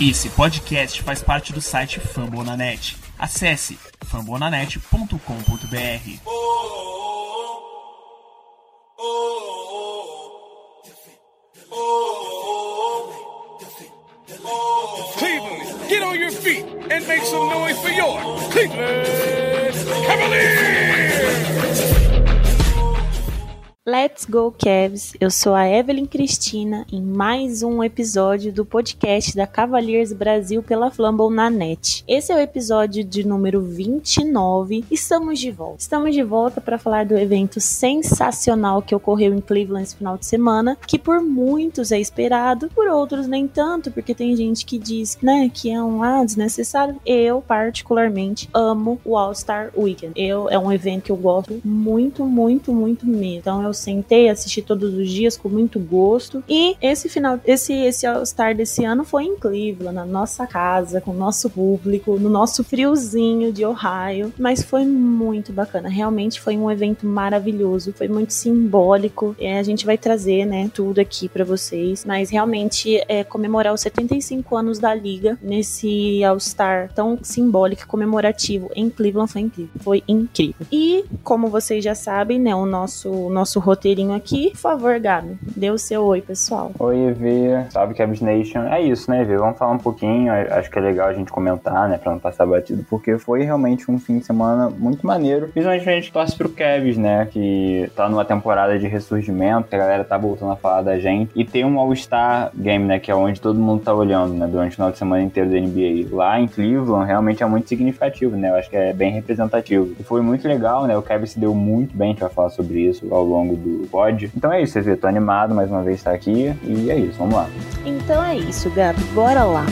Esse podcast faz parte do site Fambonanet. Acesse fambonanet.com.br. Cleveland, get on your feet and make some noise for your Cleveland Let's go, Cavs! Eu sou a Evelyn Cristina em mais um episódio do podcast da Cavaliers Brasil pela Flamble na net. Esse é o episódio de número 29. Estamos de volta. Estamos de volta para falar do evento sensacional que ocorreu em Cleveland esse final de semana, que por muitos é esperado, por outros nem tanto, porque tem gente que diz, né, que é um ah, desnecessário. Eu particularmente amo o All-Star Weekend. Eu é um evento que eu gosto muito, muito, muito mesmo. Então eu sentei, assisti todos os dias com muito gosto. E esse final, esse, esse All-Star desse ano foi em Cleveland, na nossa casa, com o nosso público, no nosso friozinho de Ohio. Mas foi muito bacana. Realmente foi um evento maravilhoso, foi muito simbólico. É, a gente vai trazer, né, tudo aqui para vocês. Mas realmente é comemorar os 75 anos da liga nesse All-Star tão simbólico e comemorativo em Cleveland foi incrível. Foi incrível. E como vocês já sabem, né, o nosso nosso roteirinho aqui. Por favor, Gabi, dê o seu oi, pessoal. Oi, Evê. Salve, Cavs Nation. É isso, né, Evê? Vamos falar um pouquinho. Acho que é legal a gente comentar, né, pra não passar batido, porque foi realmente um fim de semana muito maneiro. Principalmente a gente torce pro Cavs, né, que tá numa temporada de ressurgimento, que a galera tá voltando a falar da gente. E tem um All-Star Game, né, que é onde todo mundo tá olhando, né, durante o final de semana inteiro da NBA. Lá em Cleveland, realmente é muito significativo, né? Eu acho que é bem representativo. E foi muito legal, né? O Cavs se deu muito bem, a gente vai falar sobre isso ao longo do pod. Então é isso, eu tô animado mais uma vez estar aqui e é isso, vamos lá. Então é isso, Gabi, bora lá.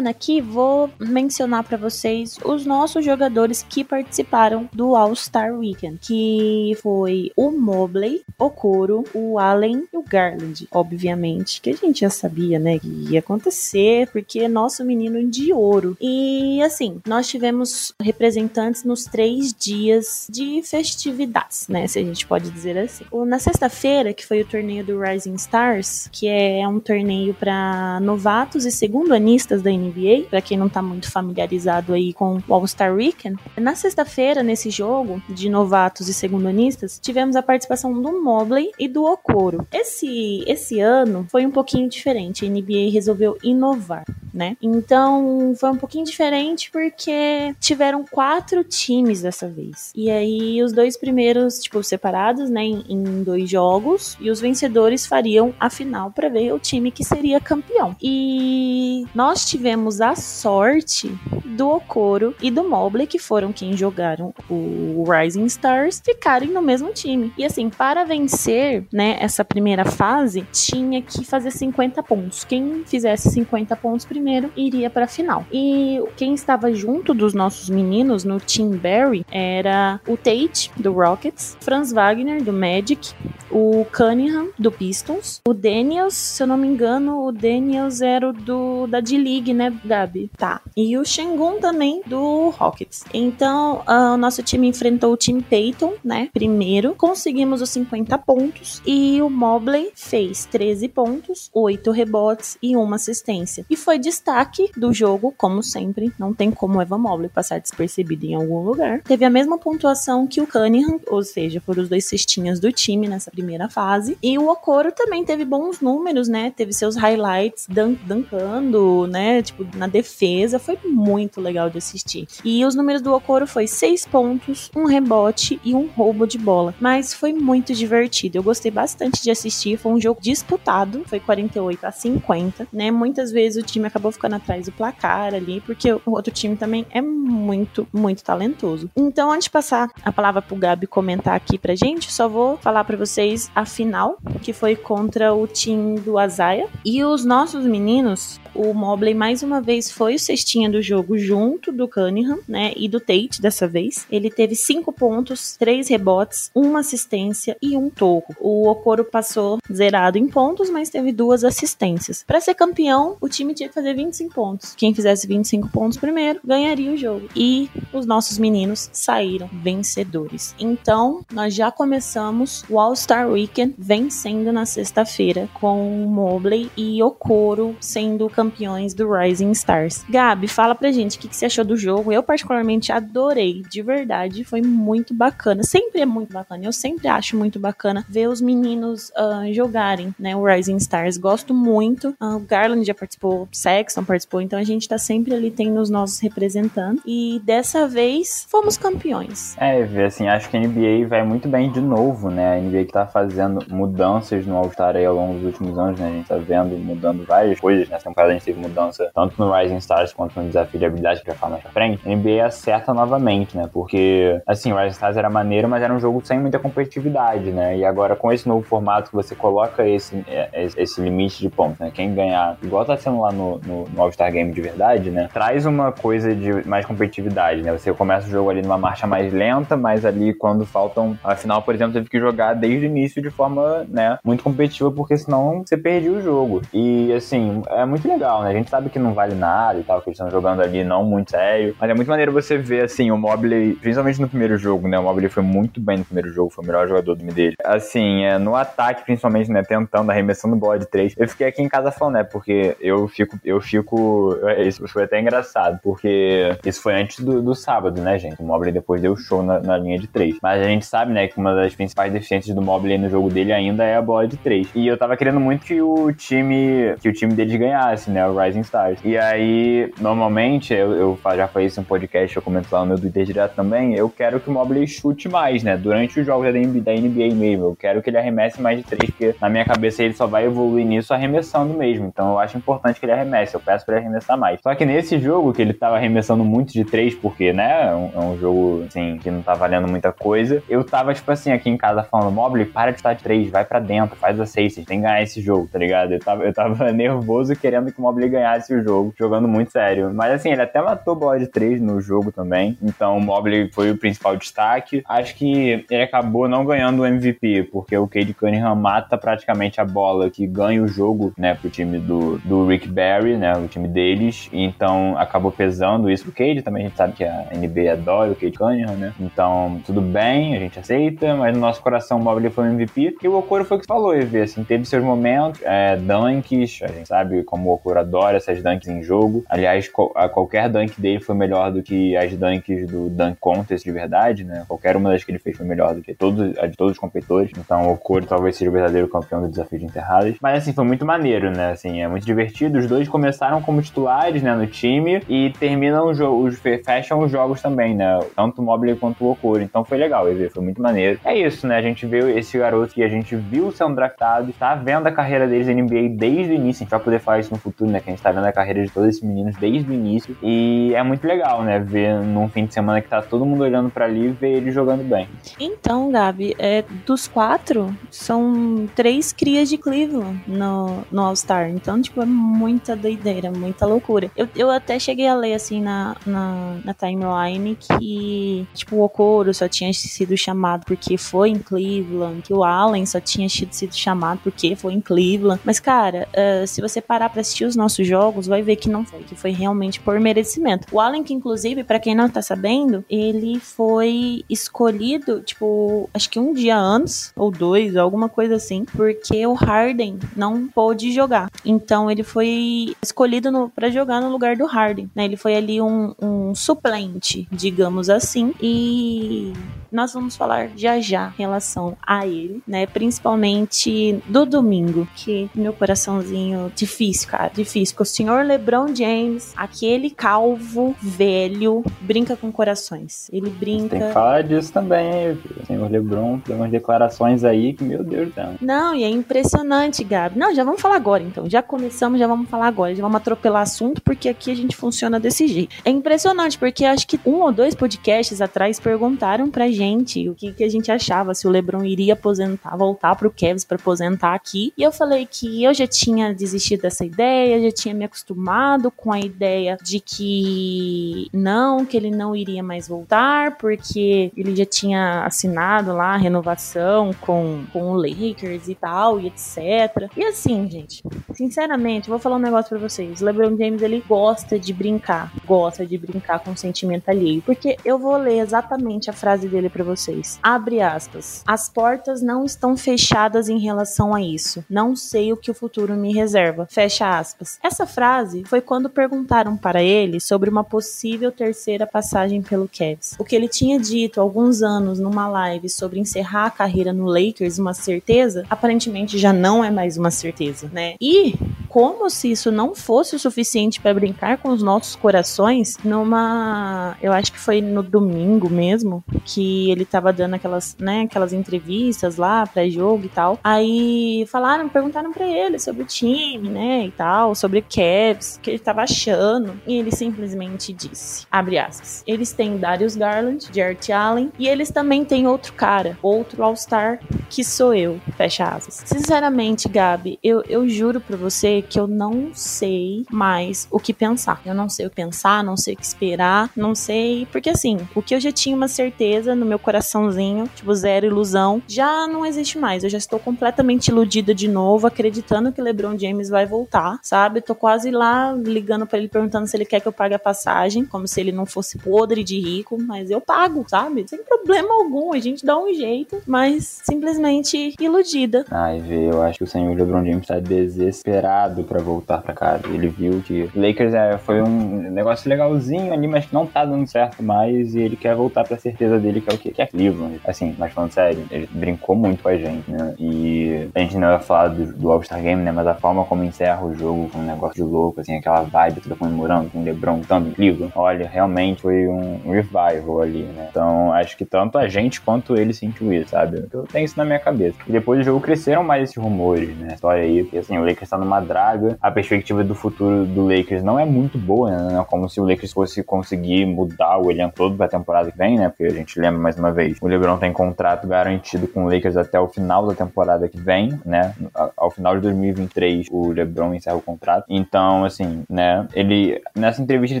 Começando aqui, vou mencionar para vocês os nossos jogadores que participaram do All-Star Weekend, que foi o Mobley, o Coro, o Allen e o Garland. Obviamente, que a gente já sabia, né, que ia acontecer, porque é nosso menino de ouro. E assim, nós tivemos representantes nos três dias de festividades, né, se a gente pode dizer assim. Na sexta-feira, que foi o torneio do Rising Stars, que é um torneio para novatos e segundo anistas da NBA, para quem não tá muito familiarizado aí com o All-Star Weekend. Na sexta-feira, nesse jogo de novatos e segundanistas, tivemos a participação do Mobley e do Okoro. Esse, esse ano foi um pouquinho diferente, a NBA resolveu inovar, né? Então foi um pouquinho diferente porque tiveram quatro times dessa vez. E aí os dois primeiros, tipo, separados, né, em, em dois jogos, e os vencedores fariam a final para ver o time que seria campeão. E nós nós tivemos a sorte do Okoro e do Mobley, que foram quem jogaram o Rising Stars, ficarem no mesmo time. E assim, para vencer, né, essa primeira fase, tinha que fazer 50 pontos. Quem fizesse 50 pontos primeiro iria para a final. E quem estava junto dos nossos meninos no Team Barry era o Tate do Rockets, Franz Wagner do Magic, o Cunningham do Pistons, o Daniels, se eu não me engano, o Daniels era o do da D League, né, Gabi? Tá. E o Shengun também do Rockets. Então, o nosso time enfrentou o time Peyton, né? Primeiro, conseguimos os 50 pontos e o Mobley fez 13 pontos, 8 rebotes e uma assistência. E foi destaque do jogo, como sempre, não tem como Evan Mobley passar despercebido em algum lugar. Teve a mesma pontuação que o Cunningham, ou seja, foram os dois cestinhas do time nessa primeira fase. E o Okoro também teve bons números, né? Teve seus highlights dan dancando, né? Tipo, na defesa. Foi muito legal de assistir. E os números do Okoro foi seis pontos, um rebote e um roubo de bola. Mas foi muito divertido. Eu gostei bastante de assistir. Foi um jogo disputado. Foi 48 a 50, né? Muitas vezes o time acabou ficando atrás do placar ali, porque o outro time também é muito, muito talentoso. Então, antes de passar a palavra pro Gabi comentar aqui pra gente, só vou falar para vocês a final, que foi contra o time do Azaia. E os nossos meninos o Mobley mais uma vez foi o cestinha do jogo junto do Cunningham, né? E do Tate dessa vez. Ele teve cinco pontos, três rebotes, uma assistência e um toco. O Okoro passou zerado em pontos, mas teve duas assistências. Para ser campeão, o time tinha que fazer 25 pontos. Quem fizesse 25 pontos primeiro ganharia o jogo. E os nossos meninos saíram vencedores. Então, nós já começamos o All-Star Weekend vencendo na sexta-feira com Mobley e Okoro sendo campeões do Rising Stars. Gabi, fala pra gente o que, que você achou do jogo. Eu, particularmente, adorei. De verdade, foi muito bacana. Sempre é muito bacana. Eu sempre acho muito bacana ver os meninos uh, jogarem, né? O Rising Stars. Gosto muito. Uh, o Garland já participou, o Sexton participou, então a gente tá sempre ali tendo os nossos representantes. E dessa vez fomos campeões. É, assim, acho que a NBA vai muito bem de novo, né? A NBA que tá fazendo mudanças no All-Star aí ao longo dos últimos anos, né? A gente tá vendo mudando várias coisas nessa temporada a gente teve mudança tanto no Rising Stars quanto no desafio de habilidade que já falo mais pra frente, a NBA acerta novamente, né? Porque, assim, o Rising Stars era maneiro, mas era um jogo sem muita competitividade, né? E agora com esse novo formato que você coloca esse, é, esse limite de pontos, né? Quem ganhar, igual tá sendo lá no, no, no All-Star Game de verdade, né? Traz uma coisa de mais competitividade, né? Você começa o jogo ali numa marcha mais lenta, mas ali quando faltam, afinal, por exemplo, teve que jogar desde o início de forma, né, muito competitiva, porque senão você perdia o jogo. E, assim, é muito legal, né? A gente sabe que não vale nada e tal, que eles estão jogando ali não muito sério. Mas é muito maneiro você ver, assim, o Mobley, principalmente no primeiro jogo, né? O Mobley foi muito bem no primeiro jogo, foi o melhor jogador do dele. Assim, é, no ataque, principalmente, né? Tentando, arremessando bola de três. Eu fiquei aqui em casa falando, né? Porque eu fico, eu fico. Isso foi até engraçado, porque isso foi antes do, do sábado, né, gente? O Mobley depois deu show na, na, linha de três. Mas a gente sabe, né, que uma das principais deficiências do Mobley no jogo dele ainda é a bola de três. E eu tava querendo muito que o time, que o time deles ganhasse, né? O Rising Stars. E aí, normalmente, eu, eu já falei isso em um podcast, eu comento lá no meu Twitter direto também, eu quero que o Mobley chute mais, né? Durante os jogos da NBA, da NBA mesmo. Eu quero que ele arremesse mais de três, porque na minha cabeça ele só vai evoluir nisso arremessando mesmo. Então eu acho importante que ele arremesse. Eu peço pra ele arremessar mais. Só que nesse jogo, que ele tava arremessando muito de três, porque, né, é um, é um jogo, assim, que não tá valendo muita coisa, eu tava, tipo assim, aqui em casa falando, Mobley, para de estar de três, vai pra dentro, faz a seis, tem que ganhar esse jogo, tá ligado? Eu tava, eu tava nervoso querendo que o Mobley ganhasse o jogo, jogando muito sério. Mas assim, ele até matou bola de três no jogo também. Então o Mobley foi o principal destaque. Acho que ele acabou não ganhando o MVP, porque o Cade Cunningham mata praticamente a bola que ganha o jogo, né, pro time do, do Rick Barry, né, o time deles. Então acabou pesando isso pro Cade. Também a gente sabe que a NBA adora o Cade Cunningham, né? Então tudo bem, a gente aceita, mas no nosso coração o Mobley foi o MVP. E o Okoro foi o que falou, EV, assim, teve seus momentos, é, dunks, a gente sabe como o Okoro adora essas dunks em jogo. Aliás, a qualquer dunk dele foi melhor do que as dunks do Dunk Contest de verdade, né? Qualquer uma das que ele fez foi melhor do que todos, a de todos os competidores. Então o Corey talvez seja o verdadeiro campeão do desafio de enterradas. Mas assim, foi muito maneiro, né? Assim, é muito divertido. Os dois começaram como titulares, né, no time e terminam os fecham os jogos também, né? Tanto o Mobley quanto o Okoro. Então foi legal, foi muito maneiro. É isso, né? A gente viu esse garoto que a gente viu sendo draftado, tá vendo a carreira deles na NBA desde o início. A gente vai poder falar isso no futuro, né? Que a gente tá vendo a carreira de todos esses meninos desde o início. E é muito legal, né? Ver num fim de semana que tá todo mundo olhando para ali e ver ele jogando bem. Então, Gabi, é, dos quatro, são três crias de Cleveland no, no All-Star. Então, tipo, é muita doideira, muita loucura. Eu, eu até cheguei a ler, assim, na, na, na timeline que, tipo, o Okoro só tinha sido chamado porque foi em Cleveland, que o Allen só tinha sido chamado porque foi em Cleveland. Mas, cara, uh, se você parar pra assistir os nossos jogos, vai ver que não foi, que foi realmente por merecimento. O Allen, que inclusive, para quem não tá sabendo, ele foi escolhido, tipo, acho que um dia antes, ou dois, alguma coisa assim, porque o Harden não pôde jogar. Então ele foi escolhido para jogar no lugar do Harden, né? Ele foi ali um, um suplente, digamos assim, e nós vamos falar já já em relação a ele, né? Principalmente do domingo, que meu coraçãozinho difícil, cara, difícil. Porque o senhor LeBron James, aquele calvo velho, brinca com corações. Ele brinca. Tem que falar disso também, o senhor LeBron, tem umas declarações aí que, meu Deus do céu. Não, e é impressionante, Gabi. Não, já vamos falar agora então. Já começamos, já vamos falar agora. Já vamos atropelar assunto, porque aqui a gente funciona desse jeito. É impressionante, porque acho que um ou dois podcasts atrás perguntaram pra gente o que, que a gente achava, se o LeBron iria aposentar, voltar pro Cavs para aposentar aqui. E eu falei que eu já tinha desistido dessa ideia, já tinha me acostumado com a ideia de que não, que ele não iria mais voltar, porque ele já tinha assinado lá a renovação com, com o Lakers e tal, e etc. E assim, gente, sinceramente, vou falar um negócio pra vocês. O LeBron James, ele gosta de brincar, gosta de brincar com o sentimento alheio. Porque eu vou ler exatamente a frase dele para vocês. Abre aspas. As portas não estão fechadas em relação a isso. Não sei o que o futuro me reserva. Fecha aspas. Essa frase foi quando perguntaram para ele sobre uma possível terceira passagem pelo Cavs. O que ele tinha dito há alguns anos numa live sobre encerrar a carreira no Lakers, uma certeza, aparentemente já não é mais uma certeza, né? E como se isso não fosse o suficiente para brincar com os nossos corações, numa, eu acho que foi no domingo mesmo, que ele tava dando aquelas, né, aquelas entrevistas lá pré-jogo e tal. Aí falaram, perguntaram para ele sobre o time, né, e tal, sobre Cavs, o que ele tava achando, e ele simplesmente disse, abre aspas, eles têm Darius Garland, Jarrett Allen, e eles também têm outro cara, outro All-Star, que sou eu, fecha aspas. Sinceramente, Gabi, eu, eu juro pra você que eu não sei mais o que pensar. Eu não sei o que pensar, não sei o que esperar, não sei. Porque assim, o que eu já tinha uma certeza no meu coraçãozinho, tipo, zero ilusão, já não existe mais. Eu já estou completamente iludida de novo, acreditando que LeBron James vai voltar, sabe? tô quase lá ligando para ele perguntando se ele quer que eu pague a passagem, como se ele não fosse podre de rico, mas eu pago, sabe? Sem problema algum, a gente dá um jeito, mas simplesmente iludida. Ai, vê, eu acho que o senhor LeBron James tá desesperado para voltar para casa. Ele viu que Lakers é, foi um negócio legalzinho ali, mas que não tá dando certo mais e ele quer voltar pra certeza dele, que é o quê? Que é Cleveland. Assim, mas falando sério, ele brincou muito com a gente, né? E a gente não ia falar do, do All-Star Game, né? Mas a forma como encerra o jogo com um negócio de louco, assim, aquela vibe toda comemorando com o LeBron tanto em Cleveland. Olha, realmente foi um revival ali, né? Então, acho que tanto a gente quanto ele sentiu isso, sabe? Eu tenho isso na minha cabeça. E depois do jogo cresceram mais esses rumores, né? História aí, porque assim, o Lakers tá numa draga, a perspectiva do futuro do Lakers não é muito boa, né? Não é como se o Lakers fosse conseguir mudar o elenco todo pra temporada que vem, né? Porque a gente lembra mais uma vez, o LeBron tem contrato garantido com o Lakers até o final da temporada que vem, né? Ao final de 2023, o LeBron encerra o contrato. Então, assim, né? Ele, nessa entrevista, ele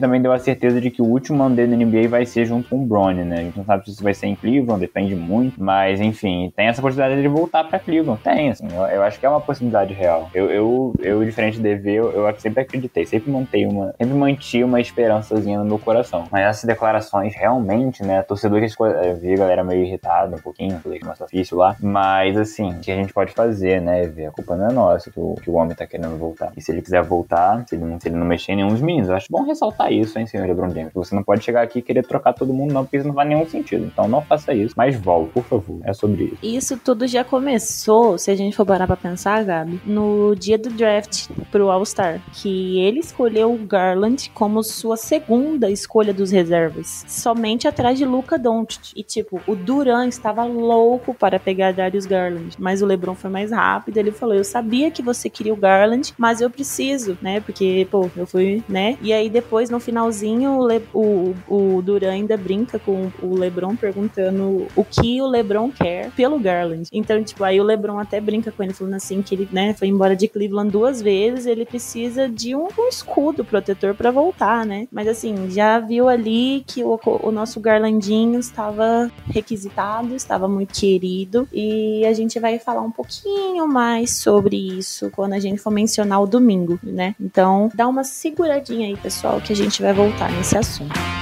também deu a certeza de que o último ano dele na NBA vai ser junto com o Bronny, né? A gente não sabe se isso vai ser em Cleveland, depende muito, mas enfim, tem essa possibilidade de voltar pra Cleveland. Tem, assim, eu, eu acho que é uma possibilidade real. Eu, eu, eu diferente de DV, eu, eu sempre acreditei, sempre montei uma, sempre mantive uma esperançazinha no meu coração. Mas essas declarações realmente, né? Torcedor que eu vi a galera meio irritada um pouquinho, falei que nossa difícil lá. Mas assim, o que a gente pode fazer, né? Ver, a culpa não é nossa que o, que o homem tá querendo voltar. E se ele quiser voltar, se ele, não, se ele não mexer em nenhum dos meninos, eu acho bom ressaltar isso, hein, senhor LeBron James. Você não pode chegar aqui e querer trocar todo mundo, não, porque isso não faz nenhum sentido. Então não faça isso. Mas volte, por favor. É sobre isso. Isso tudo já começou, se a gente for parar pra pensar, Gabi, no dia do draft pro All-Star, que ele escolheu o Garland como sua segunda escolha dos reservas, somente atrás de Luca Doncic. E tipo, o Duran estava louco para pegar Darius Garland, mas o LeBron foi mais rápido, ele falou: "Eu sabia que você queria o Garland, mas eu preciso, né? Porque, pô, eu fui, né? E aí depois no finalzinho o, Le o, o Duran ainda brinca com o LeBron perguntando o que o LeBron quer pelo Garland. Então, tipo, aí o LeBron até brinca com ele falando assim que ele, né, foi embora de Cleveland duas vezes, ele precisa de um, um escudo protetor para voltar, né? Mas assim, já viu ali que o, o nosso Garlandinho estava requisitado, estava muito querido e a gente vai falar um pouquinho mais sobre isso quando a gente for mencionar o domingo, né? Então, dá uma seguradinha aí, pessoal, que a gente vai voltar nesse assunto.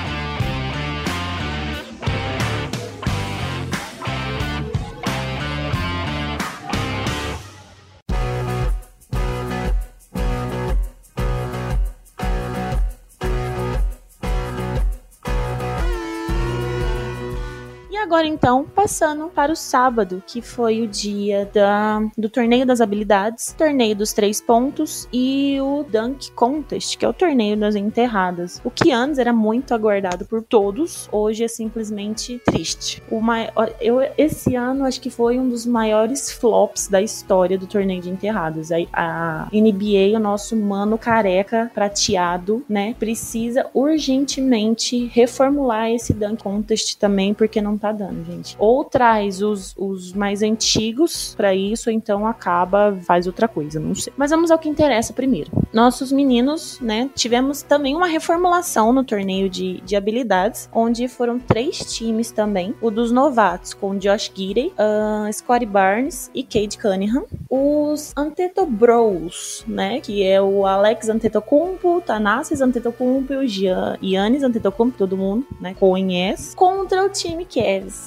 Agora então, passando para o sábado, que foi o dia da, do torneio das habilidades, torneio dos três pontos e o Dunk Contest, que é o torneio das enterradas. O que antes era muito aguardado por todos, hoje é simplesmente triste. O maior, eu, esse ano acho que foi um dos maiores flops da história do torneio de enterradas. A, a NBA, o nosso mano careca prateado, né, precisa urgentemente reformular esse Dunk Contest também, porque não tá dando, gente. Ou traz os, os mais antigos para isso, então acaba, faz outra coisa, não sei. Mas vamos ao que interessa primeiro. Nossos meninos, né, tivemos também uma reformulação no torneio de, de habilidades, onde foram três times também. O dos novatos, com Josh Gidey, uh, Scotty Barnes e Cade Cunningham. Os Antetokounmpo, né, que é o Alex Antetokounmpo, Thanasis Antetokounmpo e o Gian, Giannis Antetokounmpo, todo mundo, né, conhece, contra o time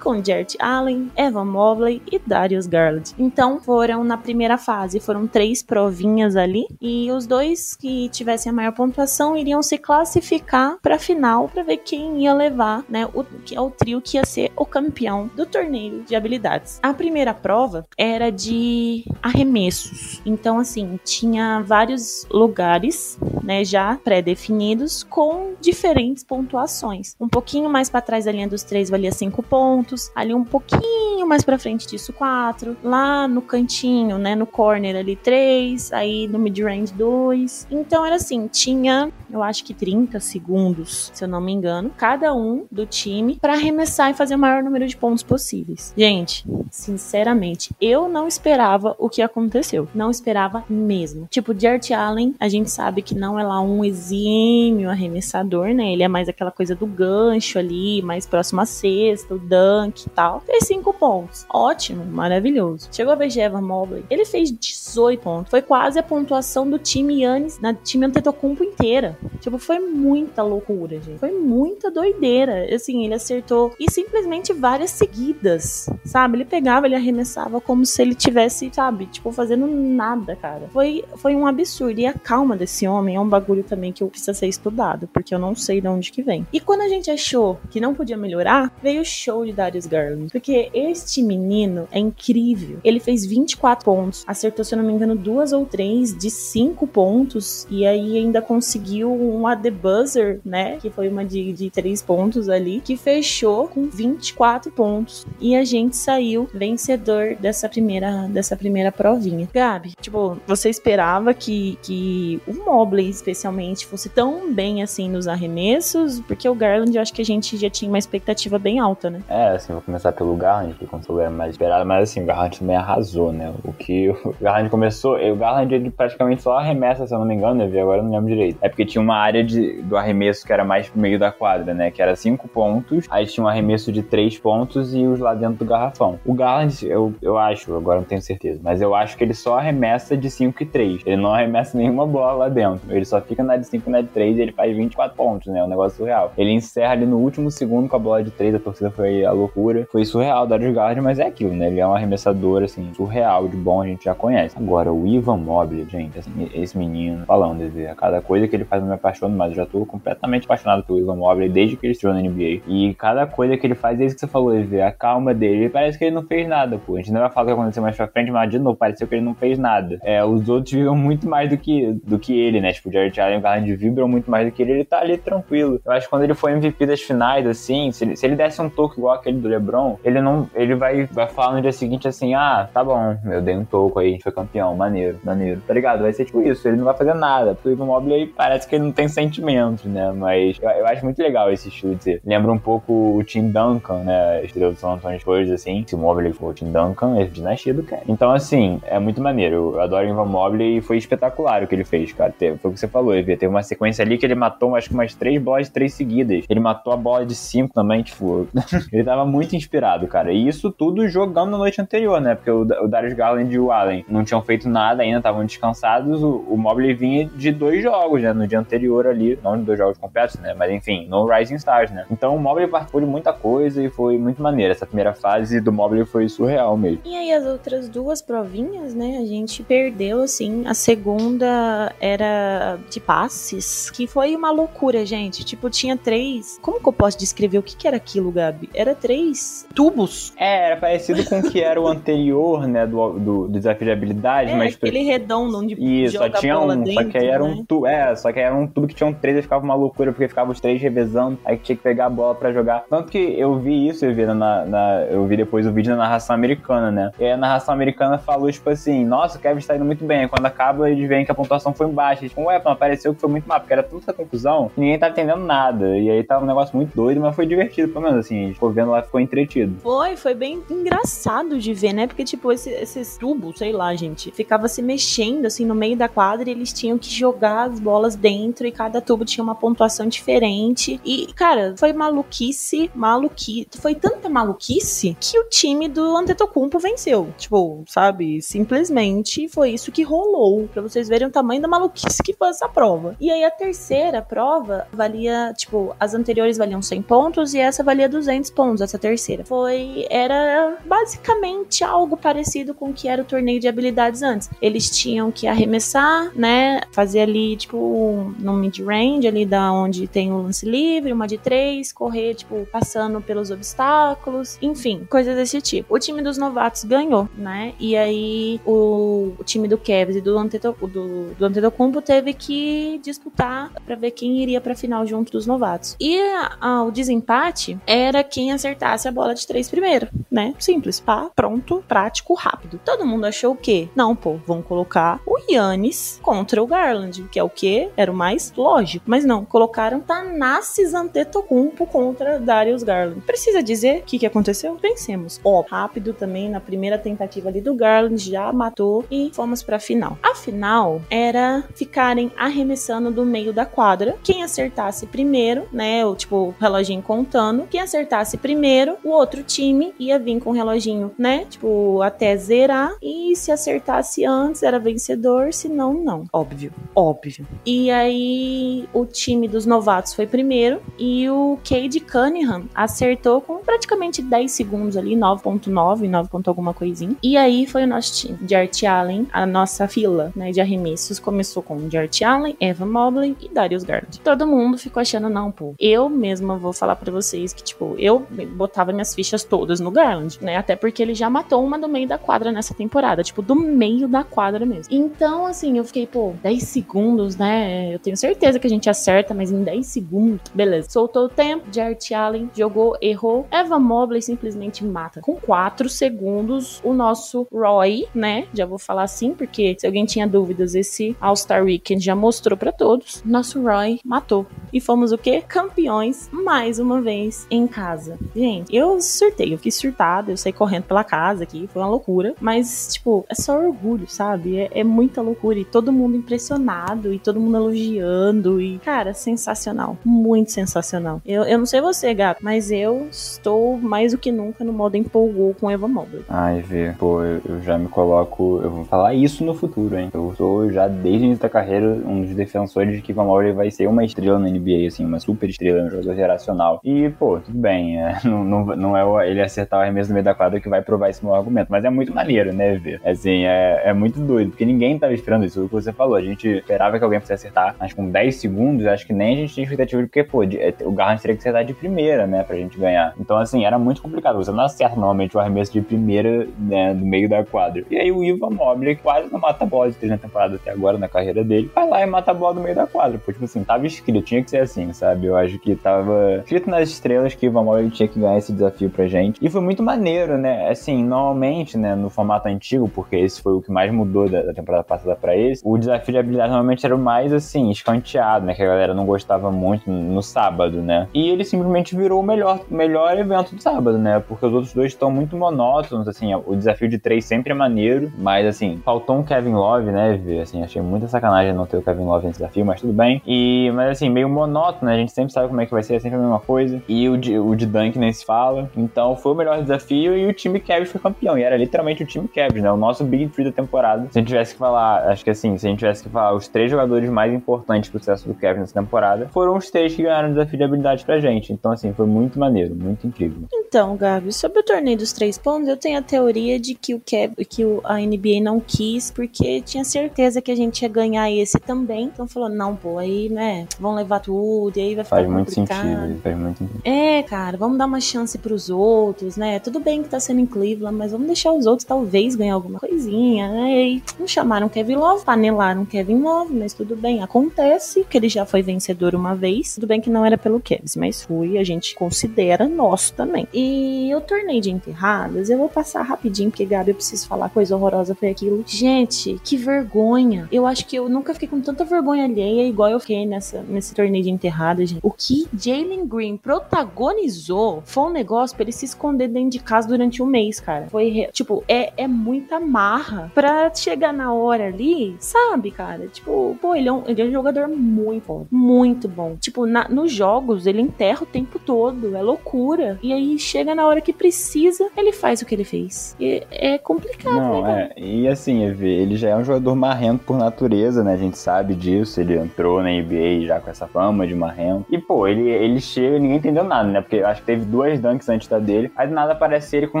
Com Jarrett Allen, Evan Mobley e Darius Garland. Então, foram na primeira fase, foram três provinhas ali, e os dois que tivessem a maior pontuação iriam se classificar para a final para ver quem ia levar, né, o que é o trio que ia ser o campeão do torneio de habilidades. A primeira prova era de arremessos. Então, assim, tinha vários lugares, né, já pré-definidos com diferentes pontuações. Um pouquinho mais para trás da linha dos três valia cinco pontos, ali um pouquinho mais para frente disso quatro, lá no cantinho, né, no corner ali três, aí no mid-range dois. Então era assim, tinha, eu acho que 30 segundos, se eu não me engano, cada um do time para arremessar e fazer o maior número de pontos possíveis. Gente, sinceramente, eu não esperava o que aconteceu. Não esperava mesmo. Tipo, Jarrett Allen, a gente sabe que não é lá um exímio arremessador, né? Ele é mais aquela coisa do gancho ali, mais próximo à cesta, o dunk e tal. Fez 5 pontos. Ótimo, maravilhoso. Chegou a vez de Evan Mobley, ele fez 18 pontos. Foi quase a pontuação do time Yannis, na time Antetokounmpo inteira. Tipo, foi muita loucura, gente. Foi muita doideira. Assim, ele acertou e simplesmente várias seguidas, sabe? Ele pegava, ele arremessava como se ele tivesse, sabe, tipo, fazendo nada, cara. Foi, foi um absurdo. E a calma desse homem é um bagulho também que precisa ser estudado, porque eu não sei de onde que vem. E quando a gente achou que não podia melhorar, veio o show de Darius Garland. Porque este menino é incrível. Ele fez 24 pontos, acertou, se eu não me engano, duas ou três de cinco pontos, e aí ainda conseguiu uma The Buzzer, né? Que foi uma de, de três pontos ali, que fechou com 24 pontos. E a gente saiu vencedor dessa primeira, dessa primeira provinha. Gabi, tipo, você esperava que, que o Mobley, especialmente, fosse tão bem assim nos arremessos? Porque o Garland, eu acho que a gente já tinha uma expectativa bem alta, né? É, assim, vou começar pelo Garland, que como era mais esperado, mas assim, o Garland também arrasou, né? O que o Garland começou, o Garland ele praticamente só arremessa, se eu não me engano, eu vi agora eu não lembro direito. É porque tinha uma área de, do arremesso que era mais pro meio da quadra, né? Que era cinco pontos, aí tinha um arremesso de três pontos e os lá dentro do garrafão. O Garland, eu, eu acho, agora não tenho certeza, mas eu acho que ele só arremessa de 5 e 3. Ele não arremessa nenhuma bola lá dentro. Ele só fica na de 5 e na de 3 e ele faz 24 pontos, né? É um negócio surreal. Ele encerra ali no último segundo com a bola de 3, a torcida foi a loucura. Foi surreal Darius Garland, mas é aquilo, né? Ele é um arremessador, assim, surreal, de bom, a gente já conhece. Agora, o Ivan Mobley, gente, assim, esse menino, falando, a cada coisa que ele faz eu me apaixono mais. Eu já tô completamente apaixonado pelo Ivan Mobley desde que ele estreou na NBA. E cada coisa que ele faz, é isso que você falou, Evê, a calma dele, parece que ele não fez nada, pô. A gente não vai falar o que aconteceu mais pra frente, mas de novo, pareceu que ele não fez nada. É, os outros vibram muito mais do que, do que ele, né? Tipo, o Jared Allen e o Garland vibram muito mais do que ele, ele tá ali tranquilo. Eu acho que quando ele foi MVP das finais, assim, se ele, se ele desse um toque igual aquele do LeBron, ele não, ele vai, vai falar no dia seguinte assim, ah, tá bom, eu dei um toco aí, foi campeão, maneiro, maneiro, tá ligado? Vai ser tipo isso, ele não vai fazer nada, porque o Ivan Mobley parece que ele não tem sentimentos, né? Mas eu, eu acho muito legal esse ser. Lembra um pouco o Tim Duncan, né? Estrela do San Antonio Spurs, assim. Se o Mobley for o Tim Duncan, é dinastia do cara. Então, assim, é muito maneiro. Eu adoro o Ivan Mobley e foi espetacular o que ele fez, cara. Foi o que você falou, Evia. Teve uma sequência ali que ele matou, acho que umas três bolas três seguidas. Ele matou a bola de cinco também, tipo. ele tava muito inspirado, cara. E isso tudo jogando na noite anterior, né? Porque o, o Darius Garland e o Allen não tinham feito nada ainda, estavam descansados. O, o Mobley vinha de dois jogos, né? No dia anterior ali, não de dois jogos completos, né? Mas enfim, no Rising Stars, né? Então o Mobley participou de muita coisa e foi muito maneiro. Essa primeira fase do Mobley foi surreal mesmo. E aí as outras duas provinhas, né? A gente perdeu, assim. A segunda era de passes, que foi uma loucura, gente. Tipo, tinha três. Como que eu posso descrever o que, que era aquilo, Gabi? Era três tubos. É, era parecido com o que era o anterior, né? Do, do, desafio de habilidade, É, mas. aquele redondo onde Isso, só tinha um. dentro, só que aí era né? um tubo. É, só que aí era um tubo que tinha um três e ficava uma loucura, porque ficava os três revezando, aí tinha que pegar a bola pra jogar. Tanto que eu vi isso, eu vi, na, na- eu vi depois o vídeo na narração americana, né? E aí a narração americana falou, tipo assim, nossa, o Kevin está indo muito bem. Aí quando acaba, eles veem que a pontuação foi baixa. Eles, tipo, ué, mas pareceu que foi muito mal, porque era tanta confusão, ninguém tava entendendo nada. E aí tava um negócio muito doido, mas foi divertido, pelo menos assim. A gente ficou vendo lá, ficou entretido. Foi, foi bem engraçado de ver, né? Porque, tipo, esse- esses tubos, sei lá, gente, ficava se mexendo, assim, no meio da quadra e eles tinham que jogar as bolas dentro e cada tubo tinha uma pontuação diferente. E, cara, foi maluquice, maluquice. Foi tanta maluquice que o time do Antetokounmpo venceu. Tipo, sabe? Simplesmente foi isso que rolou. Pra vocês verem o tamanho da maluquice que foi essa prova. E aí a terceira prova valia, tipo, as anteriores valiam 100 pontos e essa valia 200 pontos, essa terceira. Foi, era basicamente algo parecido com o que era o torneio de habilidades antes. Eles tinham que arremessar, né, fazer ali, tipo, no mid-range, ali da onde tem o lance livre, uma de três, correr, tipo, passando pelos obstáculos, enfim, coisas desse tipo. O time dos novatos ganhou, né, e aí o, o time do Cavs e do, Antetokounmpo, do, do Antetokounmpo teve que disputar pra ver quem iria pra final junto dos novatos. E a- a- o desempate era quem acertasse a bola de três primeiro, né? Simples, pá, pronto, prático, rápido. Todo mundo achou o quê? Não, pô, vão colocar o Yannis contra o Garland, que é o quê? Era o mais lógico. Mas não, colocaram Tanassis Antetokounmpo contra Darius Garland. Precisa dizer o que, que aconteceu? Vencemos. Ó, rápido também na primeira tentativa ali do Garland, já matou e fomos pra final. A final era ficarem arremessando do meio da quadra. Quem acertasse primeiro, né? O tipo, o reloginho contando. Quem acertasse primeiro, o outro time ia vir com o reloginho, né? Tipo, até zerar. E se acertasse antes, era vencedor. Se não, não. Óbvio. Óbvio. E aí, o time dos novatos foi primeiro. E o Cade Cunningham acertou com praticamente 10 segundos ali, 9.9, 9. ponto alguma coisinha. E aí foi o nosso time. Jart Allen, a nossa fila né, de arremessos começou com Jart Allen, Evan Mobley e Darius Garland. Todo mundo ficou achando, não, pô, eu mesma vou falar pra vocês que, tipo, eu botava minhas fichas todas no Garland, né? Até porque ele já matou uma do meio da quadra nessa temporada, tipo, do meio da quadra mesmo. Então, assim, eu fiquei, pô, 10 segundos, né? Eu tenho certeza que a gente acerta, mas em 10 segundos, beleza. Soltou o tempo, Jart Allen jogou, errou. Evan Mobley simplesmente mata. Com 4 segundos, o nosso Roy, né? Já vou falar assim, porque se alguém tinha dúvidas, esse All-Star Weekend já mostrou pra todos. Nosso Roy matou. E fomos o quê? Campeões mais uma vez em casa. Gente, eu surtei, eu fiquei surtada, eu saí correndo pela casa aqui, foi uma loucura. Mas, tipo, é só orgulho, sabe? É, é muita loucura. E todo mundo impressionado, e todo mundo elogiando. E, cara, sensacional. Muito sensacional. Eu, eu não sei você, gato, mas eu estou mais do que nunca no modo empolgou com Eva Mobley. Ai, vê, pô, eu, eu já me coloco. Eu vou falar isso no futuro, hein? Eu sou já desde o início da carreira um dos defensores de que Van Mobley vai ser uma estrela na NBA, assim, uma super estrela, um jogador geracional. E, pô, tudo bem, é, não, não, não é ele acertar o arremesso no meio da quadra que vai provar esse meu argumento, mas é muito maneiro, né, ver? Assim, é, é muito doido, porque ninguém tava esperando isso, o que você falou. A gente esperava que alguém fosse acertar, mas com 10 segundos, acho que nem a gente tinha expectativa porque, pô, de- é, o Garland teria que acertar de primeira, né, pra gente ganhar. Então, assim, era muito complicado. Você não acerta normalmente o arremesso de primeira, né, do meio da quadra. E aí o Ivan Mobley quase não mata a bola de três na temporada até agora, na carreira dele, vai lá e mata a bola do meio da quadra. Pô, tipo assim, tava escrito, tinha que ser assim, sabe? Eu acho que tava escrito nas estrelas que o Ivan Mobley tinha que ganhar esse desafio pra gente. E foi muito maneiro, né? Assim, normalmente, né, no formato antigo, porque esse foi o que mais mudou da, da temporada passada pra esse, o desafio de habilidade normalmente era o mais, assim, escanteado, né? Que a galera não gostava muito no sábado, né? E ele simplesmente virou o melhor, melhor evento do sábado, né? Porque os outros dois estão muito monótonos, assim, o desafio de três sempre é maneiro, mas, assim, faltou um Kevin Love, né? Assim, achei muita sacanagem não ter o Kevin Love nesse desafio, mas tudo bem. E, mas, assim, meio monótono, né? A gente sempre sabe como é que vai ser, é sempre a mesma coisa. E o de, o de Dunk nem se fala. Então foi o melhor desafio e o time Cavs foi campeão. E era literalmente o time Cavs, né? O nosso Big Three da temporada. Se a gente tivesse que falar, acho que assim, se a gente tivesse que falar os três jogadores mais importantes pro sucesso do Cavs nessa temporada, foram os três que ganharam o desafio de habilidade pra gente. Então, assim, foi muito maneiro, muito incrível. Então, Gabi, sobre o torneio dos três pontos, eu tenho a teoria de que o Kev, que a NBA não quis, porque tinha certeza que a gente ia ganhar esse também. Então falou, não, pô, aí, né, vão levar tudo, e aí vai ficar Faz muito complicado. sentido, faz muito sentido. É, cara, vamos dar uma chance pros outros, né? Tudo bem que tá sendo em Cleveland, mas vamos deixar os outros talvez ganhar alguma coisinha, né? E não chamaram Kevin Love, panelaram Kevin Love, mas tudo bem, acontece que ele já foi vencedor uma vez. Tudo bem que não era pelo Kevin, mas foi, a gente considera nosso também. E o torneio de enterradas, eu vou passar rapidinho, porque Gabi, eu preciso falar coisa horrorosa foi aquilo. Gente, que vergonha. Eu acho que eu nunca fiquei com tanta vergonha alheia igual eu fiquei nessa, nesse torneio de enterradas, gente. O que Jalen Green protagonizou foi um negócio pra ele se esconder dentro de casa durante um mês, cara. Foi, re- tipo, é, é muita marra pra chegar na hora ali, sabe, cara? Tipo, pô, ele é um, ele é um jogador muito bom. Muito bom. Tipo, na- nos jogos, ele enterra o tempo todo. É loucura. E aí, chega na hora que precisa, ele faz o que ele fez. E é complicado, né, Não, cara? é. E assim, ele já é um jogador marrento por natureza, né? A gente sabe disso. Ele entrou na NBA já com essa fama de marrento. E, pô, ele, ele chega e ninguém entendeu nada, né? Porque acho que teve duas dunks antes da dele. Aí do nada aparece ele com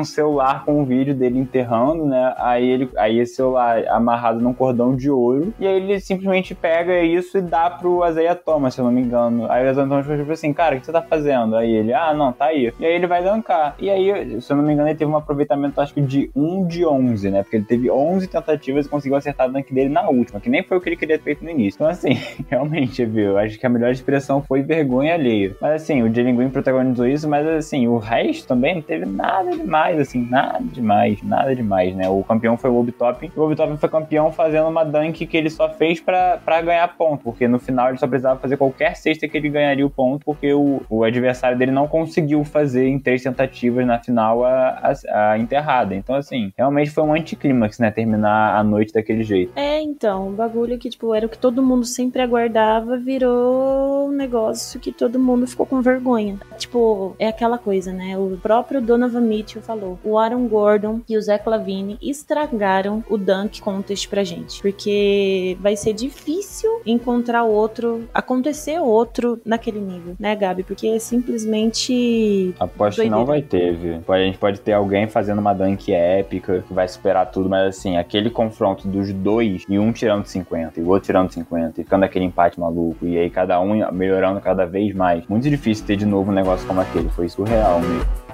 o celular com um vídeo dele enterrando, né? Aí ele aí esse celular amarrado num cordão de ouro. E aí ele simplesmente pega isso e dá pro Isaiah Thomas, se eu não me engano. Aí o Isaiah Thomas ficou tipo assim, cara, o que você tá fazendo? Aí ele, ah, não, tá aí. E aí ele vai dankar. E aí, se eu não me engano, ele teve um aproveitamento, acho que de 1 de 11, né? Porque ele teve 11 tentativas e conseguiu acertar o dunk dele na última, que nem foi o que ele queria ter feito no início. Então, assim, realmente, viu? Acho que a melhor expressão foi vergonha alheia. Mas, assim, o Jalen Green protagonizou isso, mas, assim, o resto também não teve nada demais, assim, nada demais, nada demais, né? O campeão foi o Obi Toppin. O Obi Toppin foi campeão fazendo uma dunk que ele só fez pra ganhar ponto, porque no final ele só precisava fazer qualquer cesta que ele ganharia o ponto, porque o, o adversário dele não conseguiu fazer em três tentativas na final a, a, a enterrada. Então, assim, realmente foi um anticlímax, né? Terminar a noite daquele jeito. É, então, o bagulho que, tipo, era o que todo mundo sempre aguardava, virou um negócio que todo mundo ficou com vergonha. Tipo, aquela coisa, né? O próprio Donovan Mitchell falou. O Aaron Gordon e o Zach Lavine estragaram o dunk contest pra gente. Porque vai ser difícil encontrar outro, acontecer outro naquele nível, né, Gabi? Porque é simplesmente Aposto que não vai ter, viu? A gente pode ter alguém fazendo uma dunk épica, que vai superar tudo, mas assim, aquele confronto dos dois, e um tirando 50, e o outro tirando 50, e ficando aquele empate maluco, e aí cada um melhorando cada vez mais. Muito difícil ter de novo um negócio como aquele, foi surreal mesmo.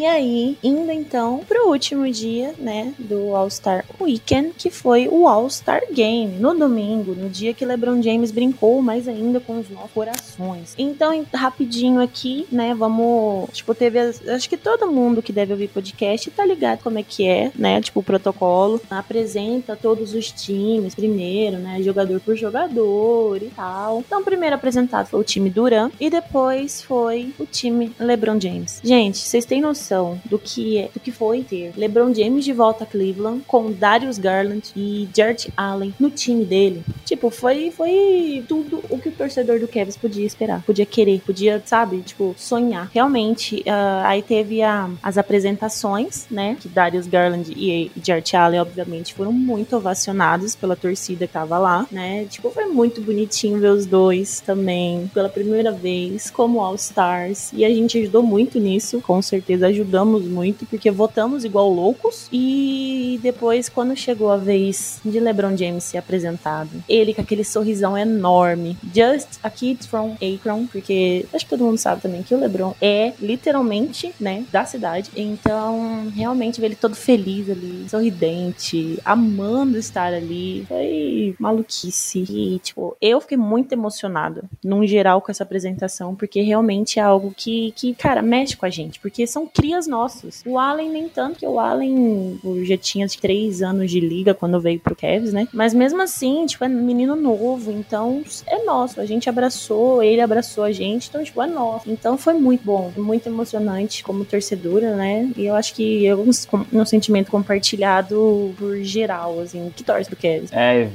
E aí, indo então pro último dia, né, do All-Star Weekend, que foi o All-Star Game, no domingo, no dia que LeBron James brincou mais ainda com os nossos corações. Então, rapidinho aqui, né, vamos, tipo, teve, as- acho que todo mundo que deve ouvir podcast tá ligado como é que é, né, tipo, o protocolo. Apresenta todos os times primeiro, né, jogador por jogador e tal. Então, primeiro apresentado foi o time Duran e depois foi o time LeBron James. Gente, vocês têm noção do que é, do que foi ter LeBron James de volta a Cleveland com Darius Garland e Jarrett Allen no time dele? Tipo, foi foi tudo o que o torcedor do Cavs podia esperar, podia querer, podia, sabe, tipo, sonhar. Realmente, ah, aí teve a- as apresentações, né, que Darius Garland e Jarrett Allen, obviamente, foram muito ovacionados pela torcida que tava lá, né? Tipo, foi muito bonitinho ver os dois também pela primeira vez como All-Stars. E a gente ajudou muito nisso, com certeza ajudamos muito, porque votamos igual loucos. E depois, quando chegou a vez de LeBron James ser apresentado, ele com aquele sorrisão enorme, just a kid from Akron, porque acho que todo mundo sabe também que o LeBron é literalmente, né, da cidade. Então, realmente ver ele todo feliz ali, sorridente, amando estar ali. Foi maluquice. E, tipo, eu fiquei muito emocionada, num geral, com essa apresentação, porque realmente é algo que, que, cara, mexe com a gente. Porque são crianças crias nossas. O Allen nem tanto, que o Allen já tinha três anos de liga quando veio pro Cavs, né? Mas mesmo assim, tipo, é menino novo, então é nosso. A gente abraçou, ele abraçou a gente, então, tipo, é nosso. Então foi muito bom, muito emocionante como torcedora, né? E eu acho que é um, um sentimento compartilhado por geral, assim, que torce pro Cavs. É,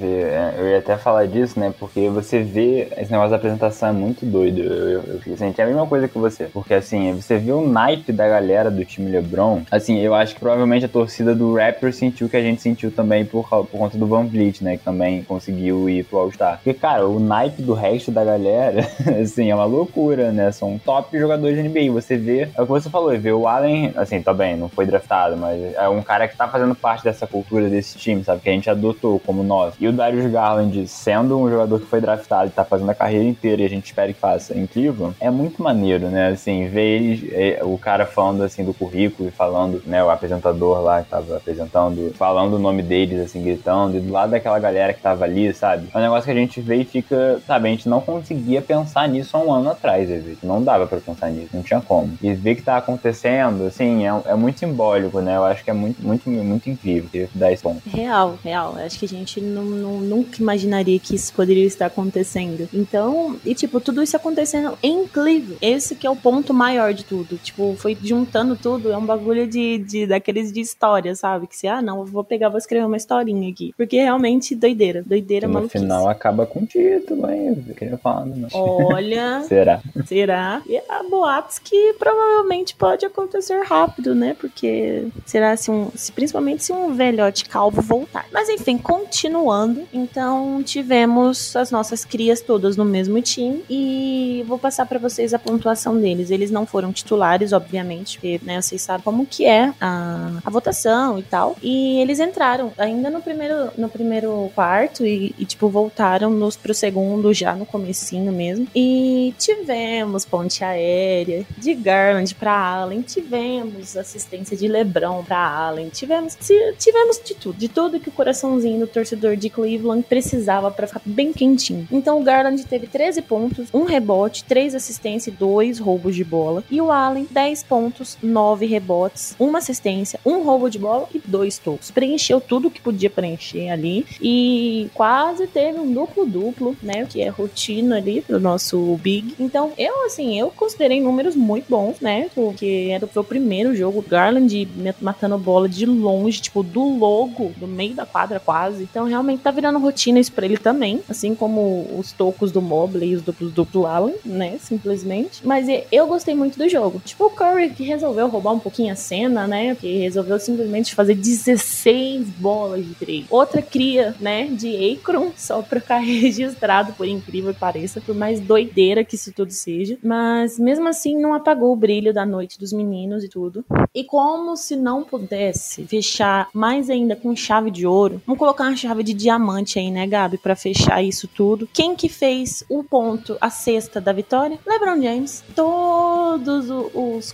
eu ia até falar disso, né? Porque você vê esse negócio da apresentação é muito doido. Eu, eu, eu senti a mesma coisa que você. Porque assim, você vê o naipe da galera do time LeBron. Assim, eu acho que provavelmente a torcida do Raptors sentiu o que a gente sentiu também por, por conta do Van Vliet, né? Que também conseguiu ir pro All-Star. Porque, cara, o naipe do resto da galera, assim, é uma loucura, né? São top jogadores de NBA. Você vê, é o que você falou, vê o Allen, assim, tá bem, não foi draftado, mas é um cara que tá fazendo parte dessa cultura desse time, sabe? Que a gente adotou como nós. E o Darius Garland, sendo um jogador que foi draftado e tá fazendo a carreira inteira e a gente espera que faça em Cleveland, é muito maneiro, né? Assim, ver eles, é, o cara falando assim do currículo e falando, né? O apresentador lá que tava apresentando, falando o nome deles, assim, gritando, e do lado daquela galera que tava ali, sabe? É um negócio que a gente vê e fica, sabe? A gente não conseguia pensar nisso há um ano atrás, às vezes. Não dava para pensar nisso, não tinha como. E ver que tá acontecendo, assim, é, é muito simbólico, né? Eu acho que é muito, muito, muito incrível. Queria dar esse ponto. Real, real. Acho que a gente não, não, nunca imaginaria que isso poderia estar acontecendo. Então, e tipo, tudo isso acontecendo em Cleveland. Esse que é o ponto maior de tudo. Tipo, foi juntando tudo, é um bagulho de, de daqueles de história, sabe? Que se, ah, não, vou pegar, vou escrever uma historinha aqui. Porque realmente doideira, doideira, mano. No final acaba com título, hein? Eu queria falar, mas... Olha. será? Será? E há boatos que provavelmente pode acontecer rápido, né? Porque será se um. Se, principalmente se um velhote calvo voltar. Mas enfim, continuando. Então tivemos as nossas crias todas no mesmo time. E vou passar para vocês a pontuação deles. Eles não foram titulares, obviamente, porque né, vocês sabem como que é a, a votação e tal. E eles entraram ainda no primeiro, no primeiro quarto e, e tipo, voltaram nos, pro segundo já no comecinho mesmo. E tivemos ponte aérea de Garland para Allen, tivemos assistência de LeBron para Allen, tivemos tivemos de tudo, de tudo que o coraçãozinho do torcedor de Cleveland precisava para ficar bem quentinho. Então o Garland teve 13 pontos, um rebote, 3 assistências e 2 roubos de bola. E o Allen 10 pontos, 9 rebotes, uma assistência, um roubo de bola e dois tocos. Preencheu tudo que podia preencher ali e quase teve um duplo duplo, né, que é rotina ali pro nosso Big. Então, eu assim, eu considerei números muito bons, né? Porque era o primeiro jogo, Garland matando bola de longe, tipo, do logo, do meio da quadra quase. Então, realmente tá virando rotina isso pra ele também, assim como os tocos do Mobley e os duplos duplo Allen, né? Simplesmente. Mas eu gostei muito do jogo. Tipo, o Curry que resolveu roubar um pouquinho a cena, né? Que resolveu simplesmente fazer 16 bolas de três. Outra cria, né? De Akron, só pra ficar registrado, por incrível que pareça, por mais doideira que isso tudo seja. Mas mesmo assim, não apagou o brilho da noite dos meninos e tudo. E como se não pudesse fechar mais ainda com chave de ouro, vamos colocar uma chave de diamante aí, né, Gabi, para fechar isso tudo. Quem que fez o ponto, a cesta da vitória? LeBron James. Todos os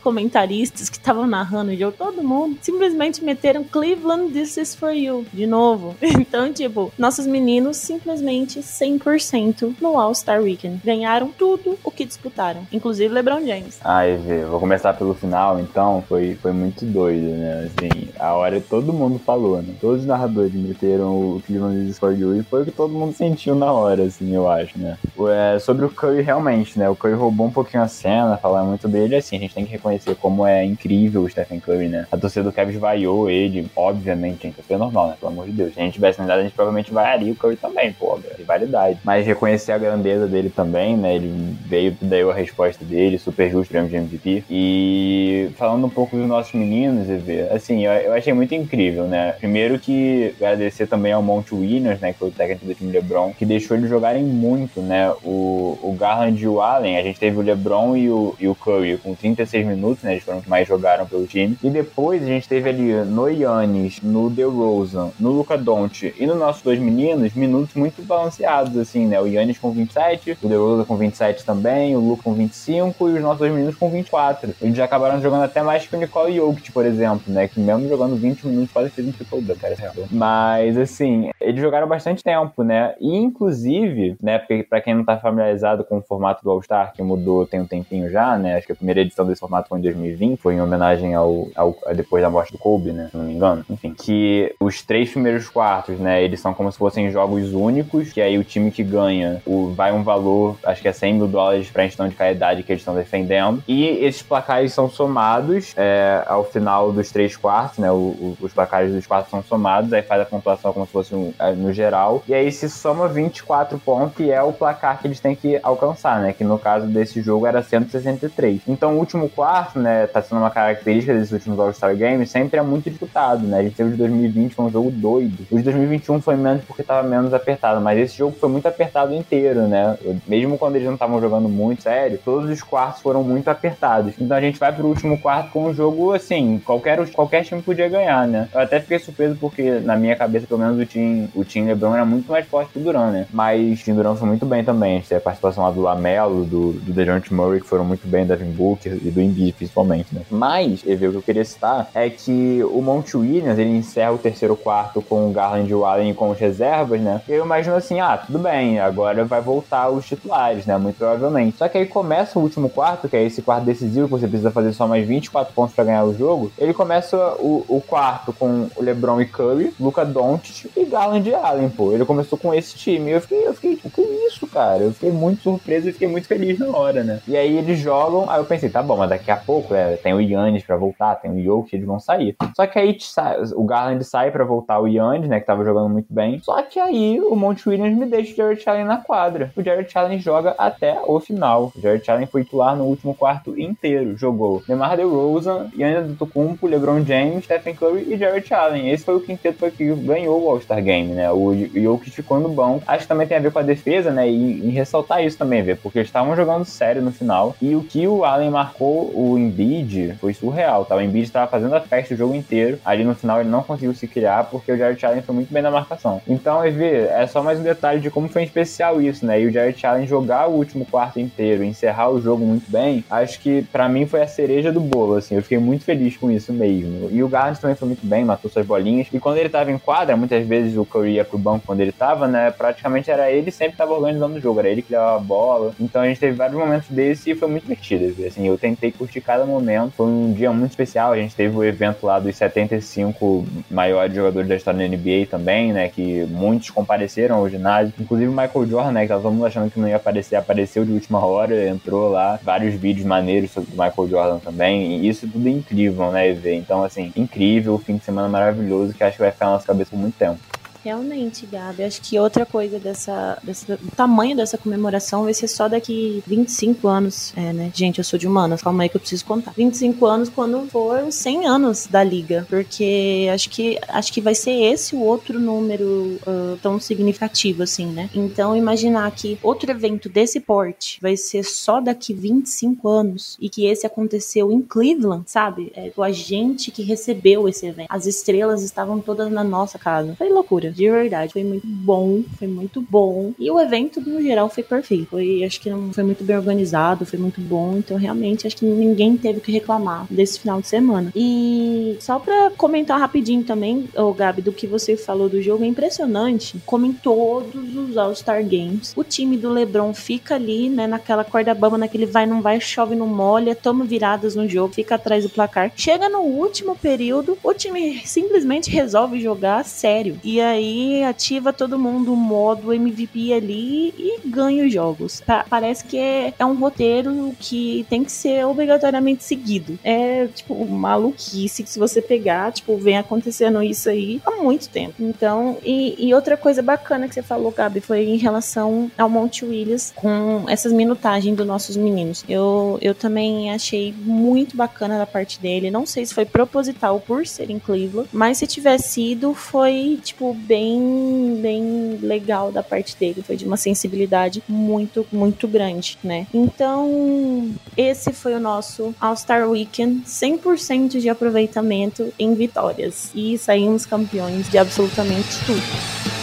comentaristas que estavam narrando o jogo, todo mundo, simplesmente meteram Cleveland, this is for you, de novo. Então, tipo, nossos meninos simplesmente 100% no All-Star Weekend. Ganharam tudo o que disputaram, inclusive LeBron James. Ai, vou começar pelo final, então. Foi, foi muito doido, né? Assim, a hora todo mundo falou, né? Todos os narradores meteram o Cleveland is for you e foi o que todo mundo sentiu na hora, assim, eu acho, né? É, sobre o Curry, realmente, né? O Curry roubou um pouquinho a cena, falar muito dele, assim, a gente tem que reconhecer como é incrível o Stephen Curry, né? A torcida do Kevin vaiou ele, obviamente, gente, é normal, né? Pelo amor de Deus. Se a gente tivesse nada, a gente provavelmente vaiaria o Curry também, pô, rivalidade. Mas reconhecer a grandeza dele também, né? Ele veio, deu a resposta dele, super justo, prêmio de MVP. E falando um pouco dos nossos meninos, EV, assim, eu, eu achei muito incrível, né? Primeiro que agradecer também ao Monte Williams, né? Que foi o técnico do time LeBron, que deixou eles jogarem muito, né? O, o Garland e o Allen, a gente teve o LeBron e o, e o Curry com 36 minutos, né? Eles foram os que mais jogaram pelo time. E depois a gente teve ali no Yannis, no DeRozan, no Luca Doncic e no nossos dois meninos, minutos muito balanceados, assim, né? O Yannis com 27, o DeRozan com 27 também, o Luca com 25 e os nossos dois meninos com 24. Eles já acabaram jogando até mais que o Nicole Jokic, por exemplo, né? Que mesmo jogando 20 minutos quase fez um triple double, cara. Mas, assim, eles jogaram bastante tempo, né? E, inclusive, né, para quem não tá familiarizado com o formato do All-Star, que mudou tem um tempinho já, né? Acho que a primeira edição desse formato foi em 2020 foi em homenagem ao, ao depois da morte do Kobe, né, se não me engano. Enfim, que os três primeiros quartos, né, eles são como se fossem jogos únicos, que aí o time que ganha o, vai um valor, acho que é 100 mil dólares pra questão de caridade que eles estão defendendo. E esses placares são somados é, ao final dos três quartos, né, o, o, os placares dos quartos são somados, aí faz a pontuação como se fosse um, é, no geral, e aí se soma 24 pontos e é o placar que eles têm que alcançar, né, que no caso desse jogo era 163. Então o último quarto, né, tá sendo uma característica desses últimos All-Star Games, sempre é muito disputado, né, a gente teve de 2020, foi um jogo doido. O de 2021 foi menos porque tava menos apertado, mas esse jogo foi muito apertado inteiro, né, mesmo quando eles não estavam jogando muito sério, todos os quartos foram muito apertados. Então a gente vai pro último quarto com um jogo, assim, qualquer, qualquer time podia ganhar, né. Eu até fiquei surpreso porque, na minha cabeça, pelo menos o time, o time LeBron era muito mais forte que o Duran, né, mas o time Duran foi muito bem também. A gente teve a participação lá do Lamelo, do, do DeJounte Murray, que foram muito bem, Devin Booker e do Embiid, principalmente, né. Mas, o que eu queria citar é que o Monte Williams, ele encerra o terceiro quarto com o Garland e o Allen com as reservas, né, eu imagino assim, ah, tudo bem, agora vai voltar os titulares, né, muito provavelmente. Só que aí começa o último quarto, que é esse quarto decisivo, que você precisa fazer só mais 24 pontos para ganhar o jogo. Ele começa o, o quarto com o LeBron e Curry, Luca Doncic e Garland e Allen, pô. Ele começou com esse time. Eu fiquei, eu fiquei, o que é isso, cara? Eu fiquei muito surpreso e fiquei muito feliz na hora, né? E aí eles jogam, aí eu pensei, tá bom, mas daqui a pouco é, tem o Yannis pra voltar, tem o Jokic, eles vão sair. Só que aí o Garland sai pra voltar o Yannis, né, que tava jogando muito bem. Só que aí o Monte Williams me deixa o Jared Allen na quadra. O Jared Allen joga até o final. O Jared Allen foi titular no último quarto inteiro. Jogou DeMar DeRozan, Yannis Antetokounmpo, LeBron James, Stephen Curry e Jared Allen. Esse foi o quinteto que ganhou o All-Star Game, né? O Jokic ficou no banco. Acho que também tem a ver com a defesa, né? E, e ressaltar isso também, ver, porque eles estavam jogando sério no final. E o que o Allen marcou o Embiid foi surreal, tá? O Embiid estava fazendo a festa o jogo inteiro. Ali no final ele não conseguiu se criar porque o Jared Allen foi muito bem na marcação. Então, Evê, é só mais um detalhe de como foi especial isso, né? E o Jared Allen jogar o último quarto inteiro, encerrar o jogo muito bem, acho que para mim foi a cereja do bolo, assim. Eu fiquei muito feliz com isso mesmo. E o Garland também foi muito bem, matou suas bolinhas. E quando ele tava em quadra, muitas vezes o Curry ia pro banco quando ele tava, né? Praticamente era ele sempre tava organizando o jogo, era ele que levava a bola. Então a gente teve vários momentos desse e foi muito divertido. Assim, eu tentei curtir cada momento. Foi um dia muito especial. A gente teve o evento lá dos 75 maiores jogadores da história da NBA também, né? Que muitos compareceram ao ginásio. Inclusive o Michael Jordan, né? Que tava todo mundo achando que não ia aparecer, apareceu de última hora, entrou lá. Vários vídeos maneiros sobre o Michael Jordan também. E isso tudo é incrível, né, EV? Então, assim, incrível, fim de semana maravilhoso que acho que vai ficar na nossa cabeça por muito tempo. Realmente, Gabi. Acho que outra coisa dessa, dessa do tamanho dessa comemoração vai ser só daqui 25 anos. É, né? Gente, eu sou de humanas, calma aí que eu preciso contar. 25 anos quando for os 100 anos da liga. Porque acho que, acho que vai ser esse o outro número uh, tão significativo, assim, né? Então, imaginar que outro evento desse porte vai ser só daqui 25 anos e que esse aconteceu em Cleveland, sabe? É, a gente que recebeu esse evento. As estrelas estavam todas na nossa casa. Foi loucura de verdade. Foi muito bom, foi muito bom. E o evento, no geral, foi perfeito. Foi, acho que não foi muito bem organizado, foi muito bom. Então, realmente, acho que ninguém teve que reclamar desse final de semana. E só pra comentar rapidinho também, o Gabi, do que você falou do jogo, é impressionante. Como em todos os All-Star Games, o time do LeBron fica ali, né, naquela corda bamba, naquele vai, não vai, chove, não molha, toma viradas no jogo, fica atrás do placar. Chega no último período, o time simplesmente resolve jogar sério. E aí aí ativa todo mundo o modo MVP ali e ganha os jogos. Pa parece que é, é um roteiro que tem que ser obrigatoriamente seguido. É, tipo, maluquice que se você pegar, tipo, vem acontecendo isso aí há muito tempo. Então, e, e outra coisa bacana que você falou, Gabi, foi em relação ao Monte Williams com essas minutagens dos nossos meninos. Eu, eu também achei muito bacana da parte dele. Não sei se foi proposital por ser em Cleveland, mas se tivesse sido, foi, tipo, bem, bem legal da parte dele. Foi de uma sensibilidade muito, muito grande, né? Então, esse foi o nosso All-Star Weekend 100% de aproveitamento em vitórias. E saímos campeões de absolutamente tudo.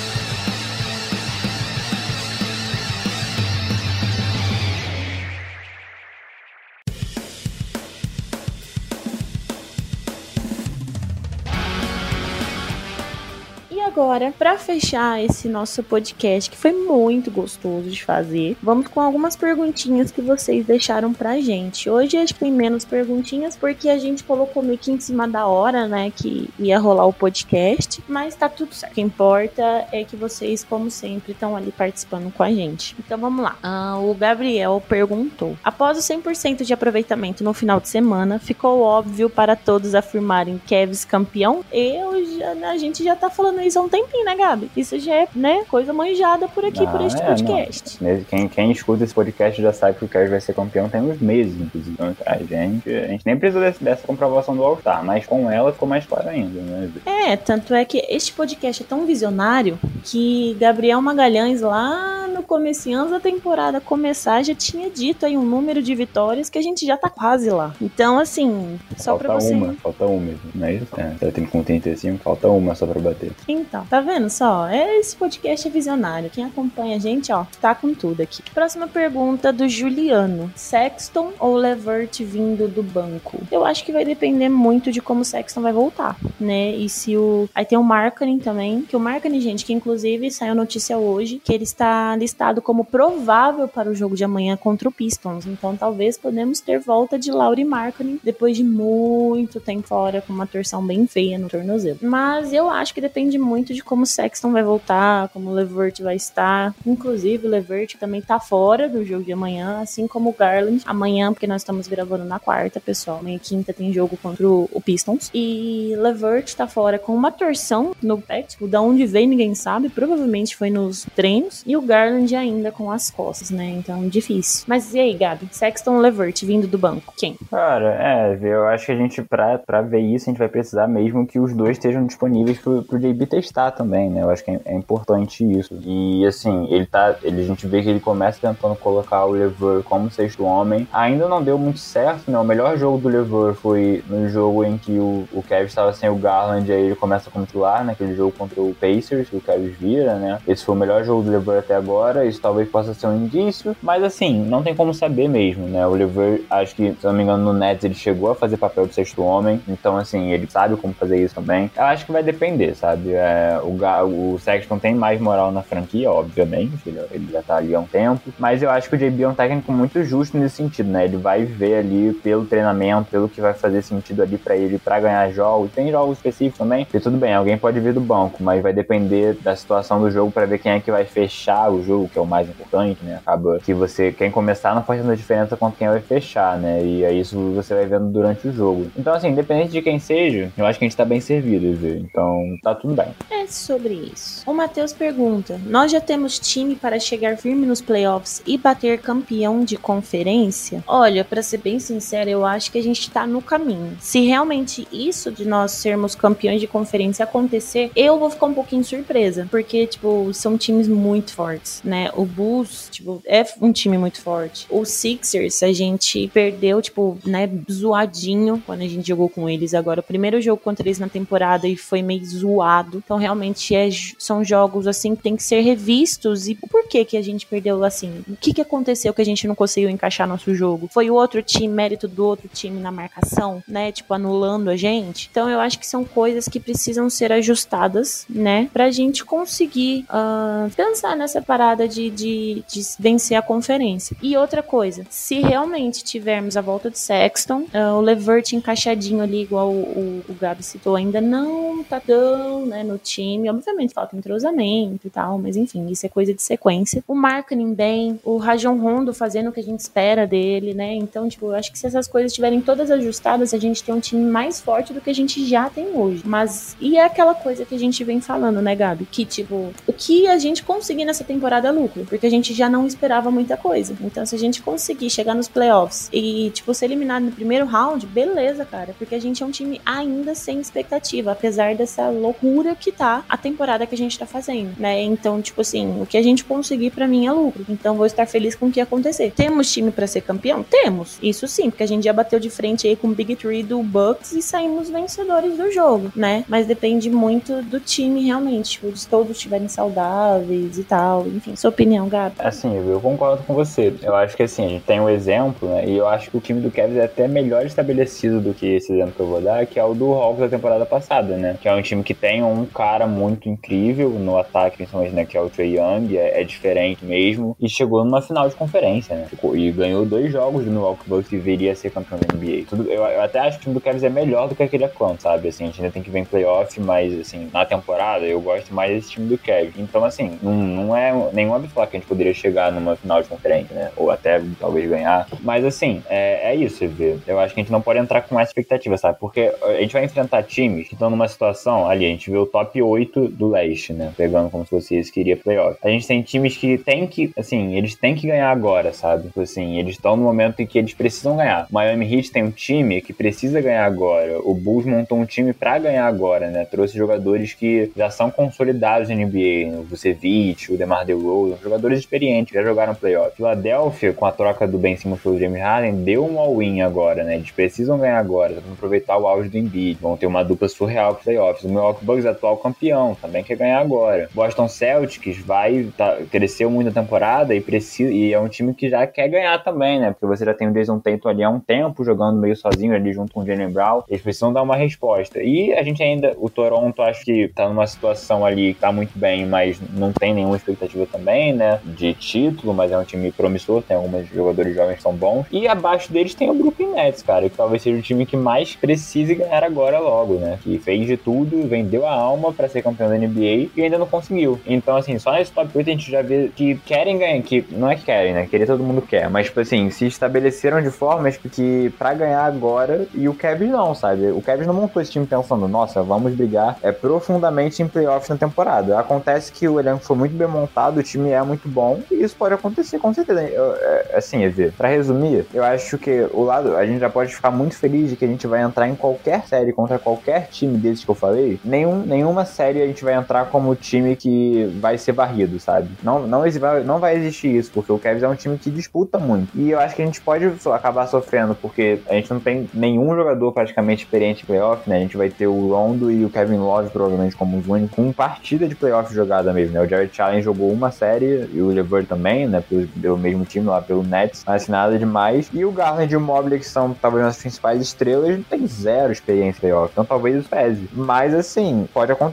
Agora, para fechar esse nosso podcast, que foi muito gostoso de fazer, vamos com algumas perguntinhas que vocês deixaram pra gente. Hoje acho que tem menos perguntinhas porque a gente colocou meio que em cima da hora, né, que ia rolar o podcast, mas tá tudo certo. O que importa é que vocês, como sempre, estão ali participando com a gente. Então vamos lá. Ah, o Gabriel perguntou: Após o 100% de aproveitamento no final de semana, ficou óbvio para todos afirmarem Kevs campeão? Eu já, a gente já tá falando isso há um tempinho, né, Gabi? Isso já é, né, coisa manjada por aqui, por este é, podcast. Não. Quem, quem escuta esse podcast já sabe que o Kevs vai ser campeão tem uns meses, inclusive. Então, a gente, a gente nem precisa desse, dessa comprovação do All-Star, mas com ela ficou mais claro ainda, né? É, tanto é que este podcast é tão visionário que Gabriel Magalhães lá no começo da temporada começar já tinha dito aí um número de vitórias que a gente já tá quase lá. Então, assim, só falta pra você... uma, falta uma mesmo, não é isso? É, você tem com 35, falta uma só pra bater. Então, tá vendo só? Esse podcast é visionário. Quem acompanha a gente, ó, tá com tudo aqui. Próxima pergunta do Juliano. Sexton ou Levert vindo do banco? Eu acho que vai depender muito de como o Sexton vai voltar, né? E se o... Aí tem o Marketing também, que o Marketing, gente, que inclusive saiu notícia hoje, que ele está listado como provável para o jogo de amanhã contra o Pistons. Então talvez podemos ter volta de Laurie Markkinen depois de muito tempo fora com uma torção bem feia no tornozelo. Mas eu acho que depende muito de como o Sexton vai voltar, como o Levert vai estar. Inclusive o Levert também tá fora do jogo de amanhã, assim como o Garland. Amanhã, porque nós estamos gravando na quarta, pessoal. Amanhã quinta tem jogo contra o Pistons. E Levert tá fora com uma torção no pé, tipo, da onde veio ninguém sabe. Provavelmente foi nos treinos. E o Garland ainda com as costas, né? Então, difícil. Mas e aí, Gabi? Sexton Levert vindo do banco, quem? Cara, é, eu acho que a gente, pra, pra ver isso, a gente vai precisar mesmo que os dois estejam disponíveis pro, pro JB testar também, né? Eu acho que é, é importante isso. E, assim, ele tá, ele, a gente vê que ele começa tentando colocar o Levert como sexto homem. Ainda não deu muito certo, né? O melhor jogo do Levert foi no jogo em que o, o Kevin estava sem o Garland, aí ele começa como titular, naquele jogo contra o Pacers, que o Kevin vira, né? Esse foi o melhor jogo do Levert até agora, isso talvez possa ser um indício, mas assim, não tem como saber mesmo, né? O Oliver, acho que, se não me engano, no Nets ele chegou a fazer papel de sexto homem, então assim, ele sabe como fazer isso também. Eu acho que vai depender, sabe? É, o, o Sexton tem mais moral na franquia, obviamente, ele, ele, já tá ali há um tempo, mas eu acho que o JB é um técnico muito justo nesse sentido, né? Ele vai ver ali pelo treinamento, pelo que vai fazer sentido ali para ele para ganhar jogos. Tem jogos específicos também, e tudo bem, alguém pode vir do banco, mas vai depender da situação do jogo para ver quem é que vai fechar o jogo, que é o mais importante, né? Acaba que você, quem começar não faz tanta diferença quanto quem vai fechar, né? E é isso você vai vendo durante o jogo. Então, assim, independente de quem seja, eu acho que a gente tá bem servido, viu? Então, tá tudo bem. É sobre isso. O Matheus pergunta: Nós já temos time para chegar firme nos playoffs e bater campeão de conferência? Olha, para ser bem sincero, eu acho que a gente tá no caminho. Se realmente isso de nós sermos campeões de conferência acontecer, eu vou ficar um pouquinho surpresa, porque, tipo, são times muito fortes, né? O Bulls, tipo, é um time muito forte. O Sixers, a gente perdeu, tipo, né, zoadinho quando a gente jogou com eles. Agora, o primeiro jogo contra eles na temporada e foi meio zoado. Então, realmente, é, são jogos, assim, que tem que ser revistos. E por que que a gente perdeu, assim? O que que aconteceu que a gente não conseguiu encaixar nosso jogo? Foi o outro time, mérito do outro time na marcação, né? Tipo, anulando a gente. Então, eu acho que são coisas que precisam ser ajustadas, né? Pra gente conseguir uh, pensar nessa parada de, de, de vencer a conferência. E outra coisa, se realmente tivermos a volta de Sexton, uh, o Levert encaixadinho ali, igual o, o, o Gabi citou, ainda não tá tão né, no time. Obviamente falta entrosamento e tal, mas enfim, isso é coisa de sequência. O marketing bem, o Rajon Rondo fazendo o que a gente espera dele, né? Então, tipo, eu acho que se essas coisas estiverem todas ajustadas, a gente tem um time mais forte do que a gente já tem hoje. Mas, e é aquela coisa que a gente vem falando, né, Gabi? Que, tipo, o que a gente conseguir nessa temporada é lucro, porque a gente já não esperava muita coisa. Então, se a gente conseguir chegar nos playoffs e, tipo, ser eliminado no primeiro round, beleza, cara. Porque a gente é um time ainda sem expectativa, apesar dessa loucura que a temporada que a gente tá fazendo, né? Então, tipo assim, o que a gente conseguir para mim é lucro. Então, vou estar feliz com o que acontecer. Temos time para ser campeão? Temos. Isso sim, porque a gente já bateu de frente aí com o Big Three do Bucks e saímos vencedores do jogo, né? Mas depende muito do time realmente, tipo, de todos estiverem saudáveis e tal, enfim. Sua opinião, Gabi? Assim, eu concordo com você. Eu acho que assim, a gente tem um exemplo, né? E eu acho que o time do Cavs é até melhor estabelecido do que esse exemplo que eu vou dar, que é o do Hawks da temporada passada, né? Que é um time que tem um cara muito incrível no ataque, principalmente, né? Que é o Trey Young, é, é diferente mesmo. E chegou numa final de conferência, né? E ganhou dois jogos do Milwaukee Bucks que viria a ser campeão da NBA. Tudo, eu, eu até acho que o time do Cavs é melhor do que aquele Atlanta, sabe? Assim, a gente ainda tem que ver em playoff, mas assim, na temporada eu gosto mais desse time do Cavs. Então, assim, não, não é nenhum absurdo que a gente poderia chegar numa final de conferência, né? Ou até talvez ganhar. Mas assim, é, é isso, vê. Eu acho que a gente não pode entrar com essa expectativa, sabe? Porque a gente vai enfrentar times que estão numa situação, ali, a gente vê o top 8 do leste, né? Pegando como se fosse esse que iria playoff. A gente tem times que tem que, assim, eles têm que ganhar agora, sabe? Tipo assim, eles estão no momento em que eles precisam ganhar. O Miami Heat tem um time que precisa ganhar agora. O Bulls montou um time para ganhar agora, né? Trouxe jogadores que já são consolidados na NBA, o Vucevic, o DeMar DeRozan, jogadores experientes, já jogaram playoff. Philadelphia, com a troca do Ben Simmons pelo James Harden, deu um all-in agora, né? Eles precisam ganhar agora, vão aproveitar o auge do Embiid, vão ter uma dupla surreal para playoffs. O Milwaukee Bucks, atual campeão, também quer ganhar agora. Boston Celtics vai tá, cresceu muito na temporada e precisa e é um time que já quer ganhar também, né? Porque você já tem o Jason ali há um tempo jogando meio sozinho ali junto com o Jalen Brown. Eles precisam dar uma resposta. E a gente ainda, o Toronto acho que tá numa situação ali que tá muito bem, mas não tem nenhuma expectativa também, né? De título, mas é um time promissor, tem alguns jogadores jovens que são bons. E abaixo deles tem o Brooklyn Nets, cara, que talvez seja o time que mais precise ganhar agora logo, né? Que fez de tudo, vendeu a alma para ser campeão da NBA e ainda não conseguiu. Então, assim, só nesse top 8 a gente já vê que querem ganhar, que não é que querem, né? Querer todo mundo quer, mas, tipo assim, se estabeleceram de formas que para ganhar agora e o Cavs não, sabe? O Cavs não montou esse time pensando, nossa, vamos brigar é profundamente em playoffs na temporada. Acontece que o elenco foi muito bem montado, o time é muito bom e isso pode acontecer com certeza. Eu, é, assim, Evê, pra resumir, eu acho que o lado, a gente já pode ficar muito feliz de que a gente vai entrar em qualquer série contra qualquer time desses que eu falei. Nenhum, nenhuma série a gente vai entrar como time que vai ser varrido, sabe? Não, não, não vai existir isso, porque o Cavs é um time que disputa muito. E eu acho que a gente pode acabar sofrendo, porque a gente não tem nenhum jogador praticamente experiente em playoff, né? A gente vai ter o Rondo e o Kevin Love provavelmente como os únicos, com partida de playoff jogada mesmo, né? O Jared Allen jogou uma série e o LeVert também, né? Pelo, pelo mesmo time lá, pelo Nets, mas assim, nada demais. E o Garland e o Mobley, que são talvez as principais estrelas, não tem zero experiência em playoff, então talvez isso pese. Mas assim, pode acontecer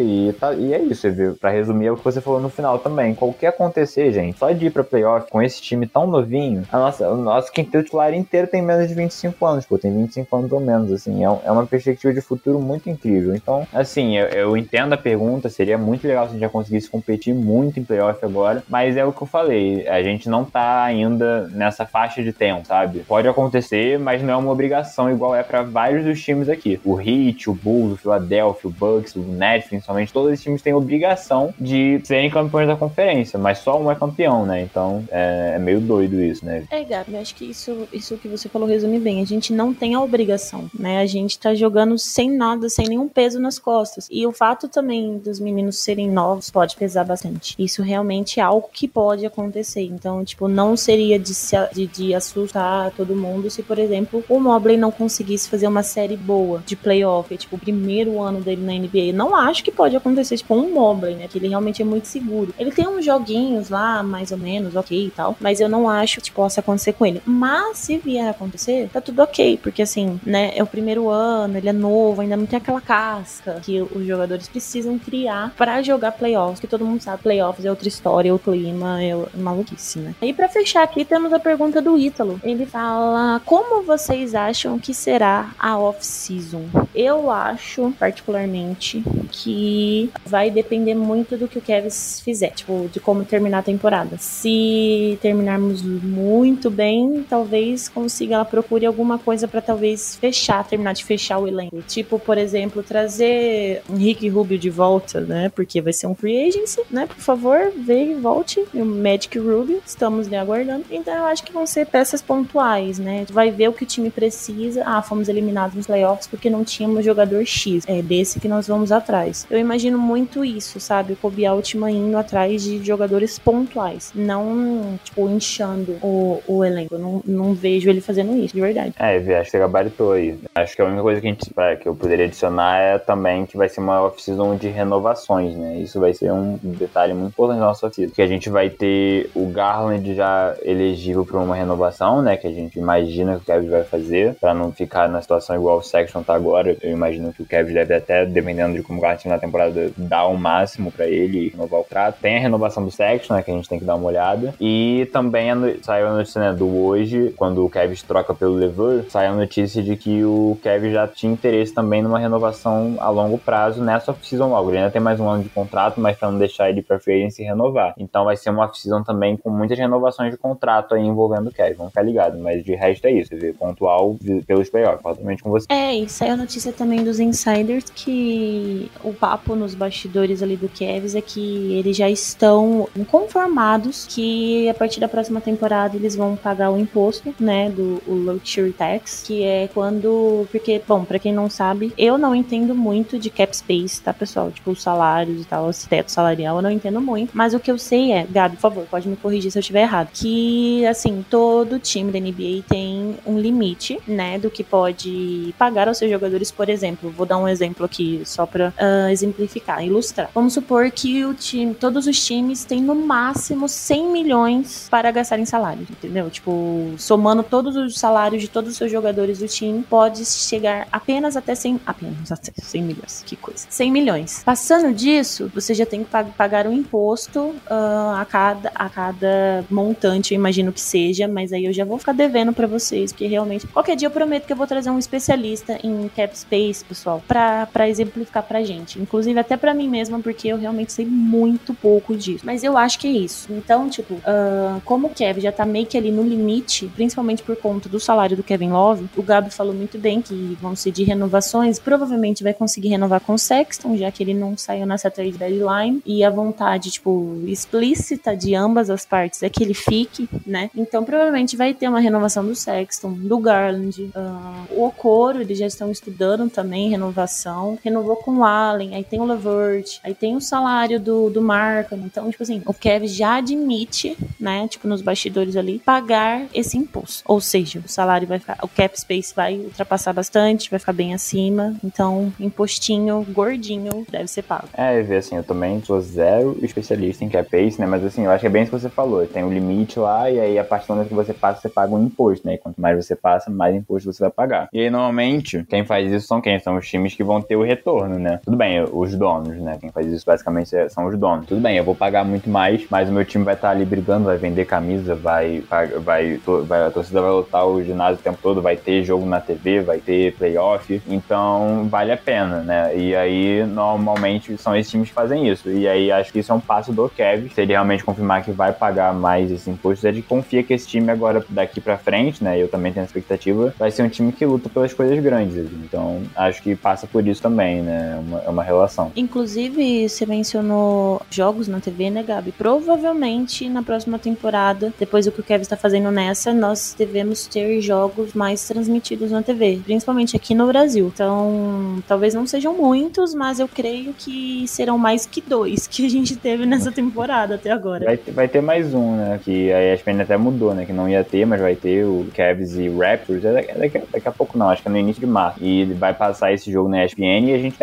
e, tá, e é isso, viu? Pra resumir, é o que você falou no final também. Qualquer acontecer, gente, só de ir pra playoff com esse time tão novinho, a nossa, o nosso quinteto titular inteiro tem menos de 25 anos, pô, tem 25 anos ou menos, assim, é, é uma perspectiva de futuro muito incrível. Então, assim, eu, eu entendo a pergunta, seria muito legal se a gente já conseguisse competir muito em playoff agora, mas é o que eu falei, a gente não tá ainda nessa faixa de tempo, sabe? Pode acontecer, mas não é uma obrigação igual é para vários dos times aqui. O Heat, o Bulls, o Philadelphia, o Bucks, o Nets, principalmente, todos esses times têm obrigação de serem campeões da conferência, mas só um é campeão, né? Então é, é meio doido isso, né? É, Gabi, acho que isso, isso que você falou resume bem. A gente não tem a obrigação, né? A gente tá jogando sem nada, sem nenhum peso nas costas. E o fato também dos meninos serem novos pode pesar bastante. Isso realmente é algo que pode acontecer. Então, tipo, não seria de, se, de, de assustar todo mundo se, por exemplo, o Mobley não conseguisse fazer uma série boa de playoff, tipo, o primeiro ano dele na NBA. Não acho que pode acontecer, tipo, um Mobley, né? Que ele realmente é muito seguro. Ele tem uns joguinhos lá, mais ou menos, ok e tal. Mas eu não acho que possa acontecer com ele. Mas se vier a acontecer, tá tudo ok. Porque assim, né? É o primeiro ano, ele é novo, ainda não tem aquela casca que os jogadores precisam criar para jogar playoffs. Que todo mundo sabe, playoffs é outra história, é o clima, é maluquice, né? E para fechar aqui, temos a pergunta do Ítalo. Ele fala: Como vocês acham que será a off-season? Eu acho, particularmente, que vai depender muito do que o Kevs fizer, tipo, de como terminar a temporada. Se terminarmos muito bem, talvez consiga ela procure alguma coisa para talvez fechar, terminar de fechar o elenco. Tipo, por exemplo, trazer Henrique Rubio de volta, né? Porque vai ser um free agency, né? Por favor, veja e volte. O Magic Rubio, estamos lhe aguardando. Então eu acho que vão ser peças pontuais, né? Vai ver o que o time precisa. Ah, fomos eliminados nos playoffs porque não tínhamos jogador X. É desse que nós vamos atrás. Eu imagino muito isso, sabe? O Kobe Altman indo atrás de jogadores pontuais. Não, tipo, inchando o, o elenco. Eu não, não vejo ele fazendo isso, de verdade. É, acho que você gabaritou aí. Acho que a única coisa que, a gente, que eu poderia adicionar é também que vai ser uma off-season de renovações, né? Isso vai ser um detalhe muito importante na nossa vida. Que a gente vai ter o Garland já elegível para uma renovação, né? Que a gente imagina que o Kevin vai fazer, para não ficar na situação igual o Sexton tá agora. Eu imagino que o Kevin deve até, dependendo de como o na temporada, dar o máximo para ele e renovar o trato. Tem a renovação do Sexton, né? Que a gente tem que dar uma olhada. E também a no... saiu a notícia né, do hoje, quando o Kevin troca pelo Leveur, saiu a notícia de que o Kevin já tinha interesse também numa renovação a longo prazo nessa off-season logo. Ele ainda tem mais um ano de contrato, mas para não deixar ele para free agency renovar. Então vai ser uma off-season também com muitas renovações de contrato aí envolvendo o Kevin. Vamos ficar ligados, mas de resto é isso. Pontual pelos playoffs, totalmente com você. É, e saiu a notícia também dos insiders que o papo nos bastidores ali do Kevs é que eles já estão conformados que a partir da próxima temporada eles vão pagar o imposto, né, do luxury tax, que é quando, porque, bom, para quem não sabe, eu não entendo muito de cap space, tá, pessoal? Tipo, os salários e tal, esse teto salarial, eu não entendo muito, mas o que eu sei é, Gabi, por favor, pode me corrigir se eu estiver errado, que, assim, todo time da NBA tem um limite, né, do que pode pagar aos seus jogadores, por exemplo, vou dar um exemplo aqui só pra uh, exemplificar, ilustrar. Vamos supor que o time, todos os times têm no máximo 100 milhões para gastar em salários, entendeu? Tipo, somando todos os salários de todos os seus jogadores do time, pode chegar apenas até 100, apenas até 100 milhões, que coisa. 100 milhões. Passando disso, você já tem que pagar um imposto uh, a, cada, a cada montante, eu imagino que seja, mas aí eu já vou ficar devendo para vocês, porque realmente, qualquer dia eu prometo que eu vou trazer um especialista em cap space, pessoal, para exemplificar pra gente. Inclusive até para mim mesma, porque eu realmente sei muito pouco disso. Mas eu acho que é isso. Então, tipo, uh, como o Kevin já tá meio que ali no limite, principalmente por conta do salário do Kevin Love, o Gabi falou muito bem que vão ser de renovações, provavelmente vai conseguir renovar com o Sexton, já que ele não saiu nessa trade deadline, e a vontade, tipo, explícita de ambas as partes é que ele fique, né? Então, provavelmente vai ter uma renovação do Sexton, do Garland, uh, o Okoro, eles já estão estudando também renovação, renovou com o Allen, aí tem o Levert, aí tem o salário do, do Markham, então, tipo assim, o Kevin já admite, né, tipo, nos bastidores ali, pagar esse imposto, ou seja, o salário vai ficar, o cap space vai ultrapassar bastante, vai ficar bem acima. Então, impostinho gordinho deve ser pago. É, ver assim, eu também sou zero especialista em cap space, né? Mas assim, eu acho que é bem isso que você falou. Tem um limite lá e aí a partir do momento que você passa, você paga um imposto, né? E quanto mais você passa, mais imposto você vai pagar. E aí, normalmente, quem faz isso são quem? São os times que vão ter o retorno, né? Tudo bem, os donos, né? Quem faz isso basicamente são os donos. Tudo bem, eu vou pagar muito mais, mas o meu time vai estar ali brigando, vai vender camisa, vai, vai, vai a torcida vai lotar o ginásio o tempo todo, vai ter jogo na TV, vai ter playoff, então vale a pena, né? E aí, normalmente, são esses times que fazem isso. E aí, acho que isso é um passo do Kev, se ele realmente confirmar que vai pagar mais esse imposto, é de confia que esse time agora, daqui pra frente, né? Eu também tenho expectativa, vai ser um time que luta pelas coisas grandes. Então, acho que passa por isso também, né? É uma, é uma relação. Inclusive, você mencionou jogos na TV, né, Gabi? Provavelmente, na próxima temporada, depois do que o Kevin está fazendo nessa, nós devemos ter jogos mais transmitidos na TV, principalmente aqui no Brasil. Então, talvez não sejam muitos, mas eu creio que serão mais que dois que a gente teve nessa temporada até agora. Vai, vai ter mais um, né? Que a ESPN até mudou, né? Que não ia ter, mas vai ter o Cavs e Raptors. É, é daqui, daqui, a pouco não, acho que é no início de março. E vai passar esse jogo na ESPN e a gente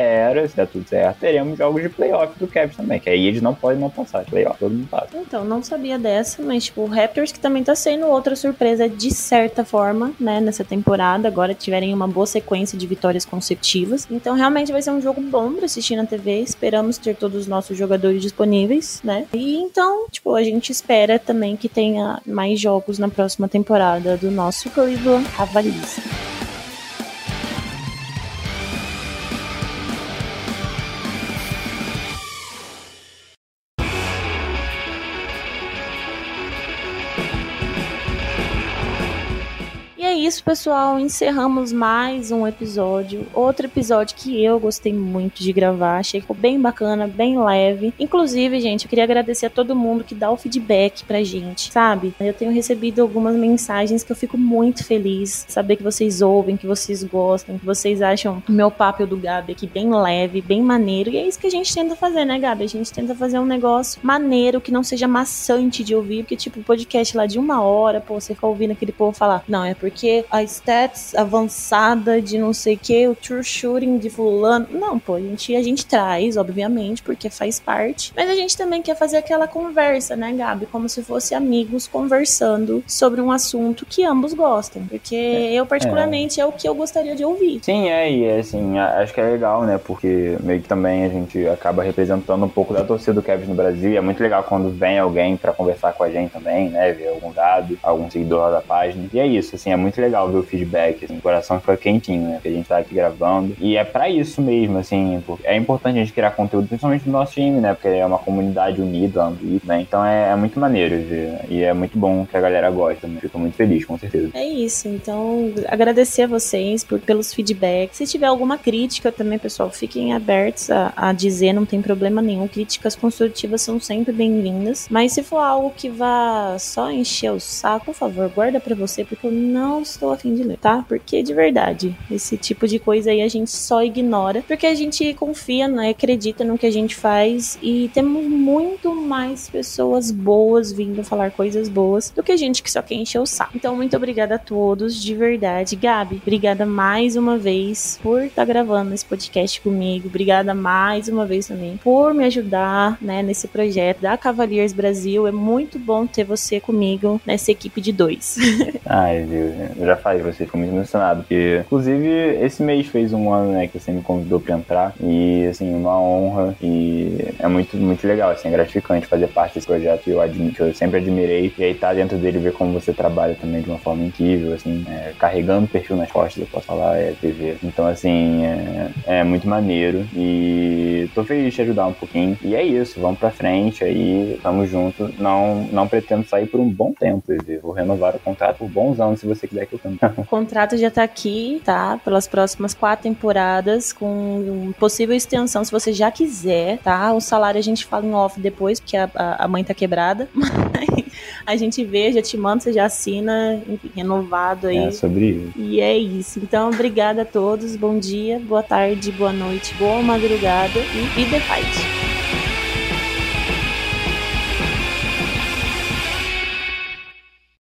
se der tudo certo, teremos jogos de playoff do Cavs também. Que aí eles não podem não passar. Playoff, todo mundo passa. Então, não sabia dessa, mas tipo, o Raptors que também tá sendo outra surpresa de certa forma, né? Nessa temporada. Agora tiverem uma boa sequência de vitórias consecutivas. Então, realmente vai ser um jogo bom pra assistir na TV. Esperamos ter todos os nossos jogadores disponíveis, né? E então, tipo, a gente espera também que tenha mais jogos na próxima temporada do nosso Cleveland Cavaliers. Isso, pessoal. Encerramos mais um episódio. Outro episódio que eu gostei muito de gravar. Achei que ficou bem bacana, bem leve. Inclusive, gente, eu queria agradecer a todo mundo que dá o feedback pra gente, sabe? Eu tenho recebido algumas mensagens que eu fico muito feliz. Saber que vocês ouvem, que vocês gostam, que vocês acham o meu papo do Gabi aqui bem leve, bem maneiro. E é isso que a gente tenta fazer, né, Gabi? A gente tenta fazer um negócio maneiro, que não seja maçante de ouvir. Porque, tipo, podcast lá de uma hora, pô, você fica ouvindo aquele povo falar, não, é porque a stats avançada de não sei o que, o true shooting de fulano. Não, pô, a gente, a gente traz, obviamente, porque faz parte. Mas a gente também quer fazer aquela conversa, né, Gabi? Como se fosse amigos conversando sobre um assunto que ambos gostam. Porque é, eu, particularmente, é. é. o que eu gostaria de ouvir. Sim, é, e assim, acho que é legal, né? Porque meio que também a gente acaba representando um pouco da torcida do Kevin no Brasil. E é muito legal quando vem alguém para conversar com a gente também, né? Ver algum dado, algum seguidor da página. E é isso, assim, é muito legal ver o feedback, assim, o coração fica quentinho, né? Que a gente tá aqui gravando. E é para isso mesmo, assim, é importante a gente criar conteúdo, principalmente do nosso time, né? Porque é uma comunidade unida, né? Então é, é muito maneiro ver. E é muito bom que a galera gosta, né? Fico muito feliz, com certeza. É isso, então agradecer a vocês por, pelos feedbacks. Se tiver alguma crítica também, pessoal, fiquem abertos a, a dizer, não tem problema nenhum. Críticas construtivas são sempre bem-vindas. Mas se for algo que vá só encher o saco, por favor, guarda para você, porque eu não estou afim de ler, tá? Porque de verdade, esse tipo de coisa aí a gente só ignora, porque a gente confia, né? Acredita no que a gente faz e temos muito mais pessoas boas vindo falar coisas boas do que a gente que só quer encher o saco. Então, muito obrigada a todos, de verdade. Gabi, obrigada mais uma vez por estar tá gravando esse podcast comigo. Obrigada mais uma vez também por me ajudar, né, nesse projeto da Cavaliers Brasil. É muito bom ter você comigo nessa equipe de dois. Ai, eu já falei, você ficou muito emocionado, porque, inclusive, esse mês fez um ano, né, que você me convidou pra entrar, e, assim, uma honra, e é muito, muito legal, assim, é gratificante fazer parte desse projeto, e eu admito, eu sempre admirei, e aí tá dentro dele ver como você trabalha também de uma forma incrível, assim, é, carregando perfil nas costas, eu posso falar, é TV. Então, assim, é, é muito maneiro, e tô feliz de ajudar um pouquinho, e é isso, vamos pra frente aí, tamo junto, não, não pretendo sair por um bom tempo, EV, vou renovar o contrato por bons anos, se você quiser que eu. o contrato já tá aqui, tá? Pelas próximas quatro temporadas, com possível extensão, se você já quiser, tá? O salário a gente fala em off depois, porque a, a, mãe tá quebrada. Mas a gente vê, já te manda, você já assina, enfim, renovado aí. É sobre isso. E é isso. Então, obrigada a todos. Bom dia, boa tarde, boa noite, boa madrugada e be the fight.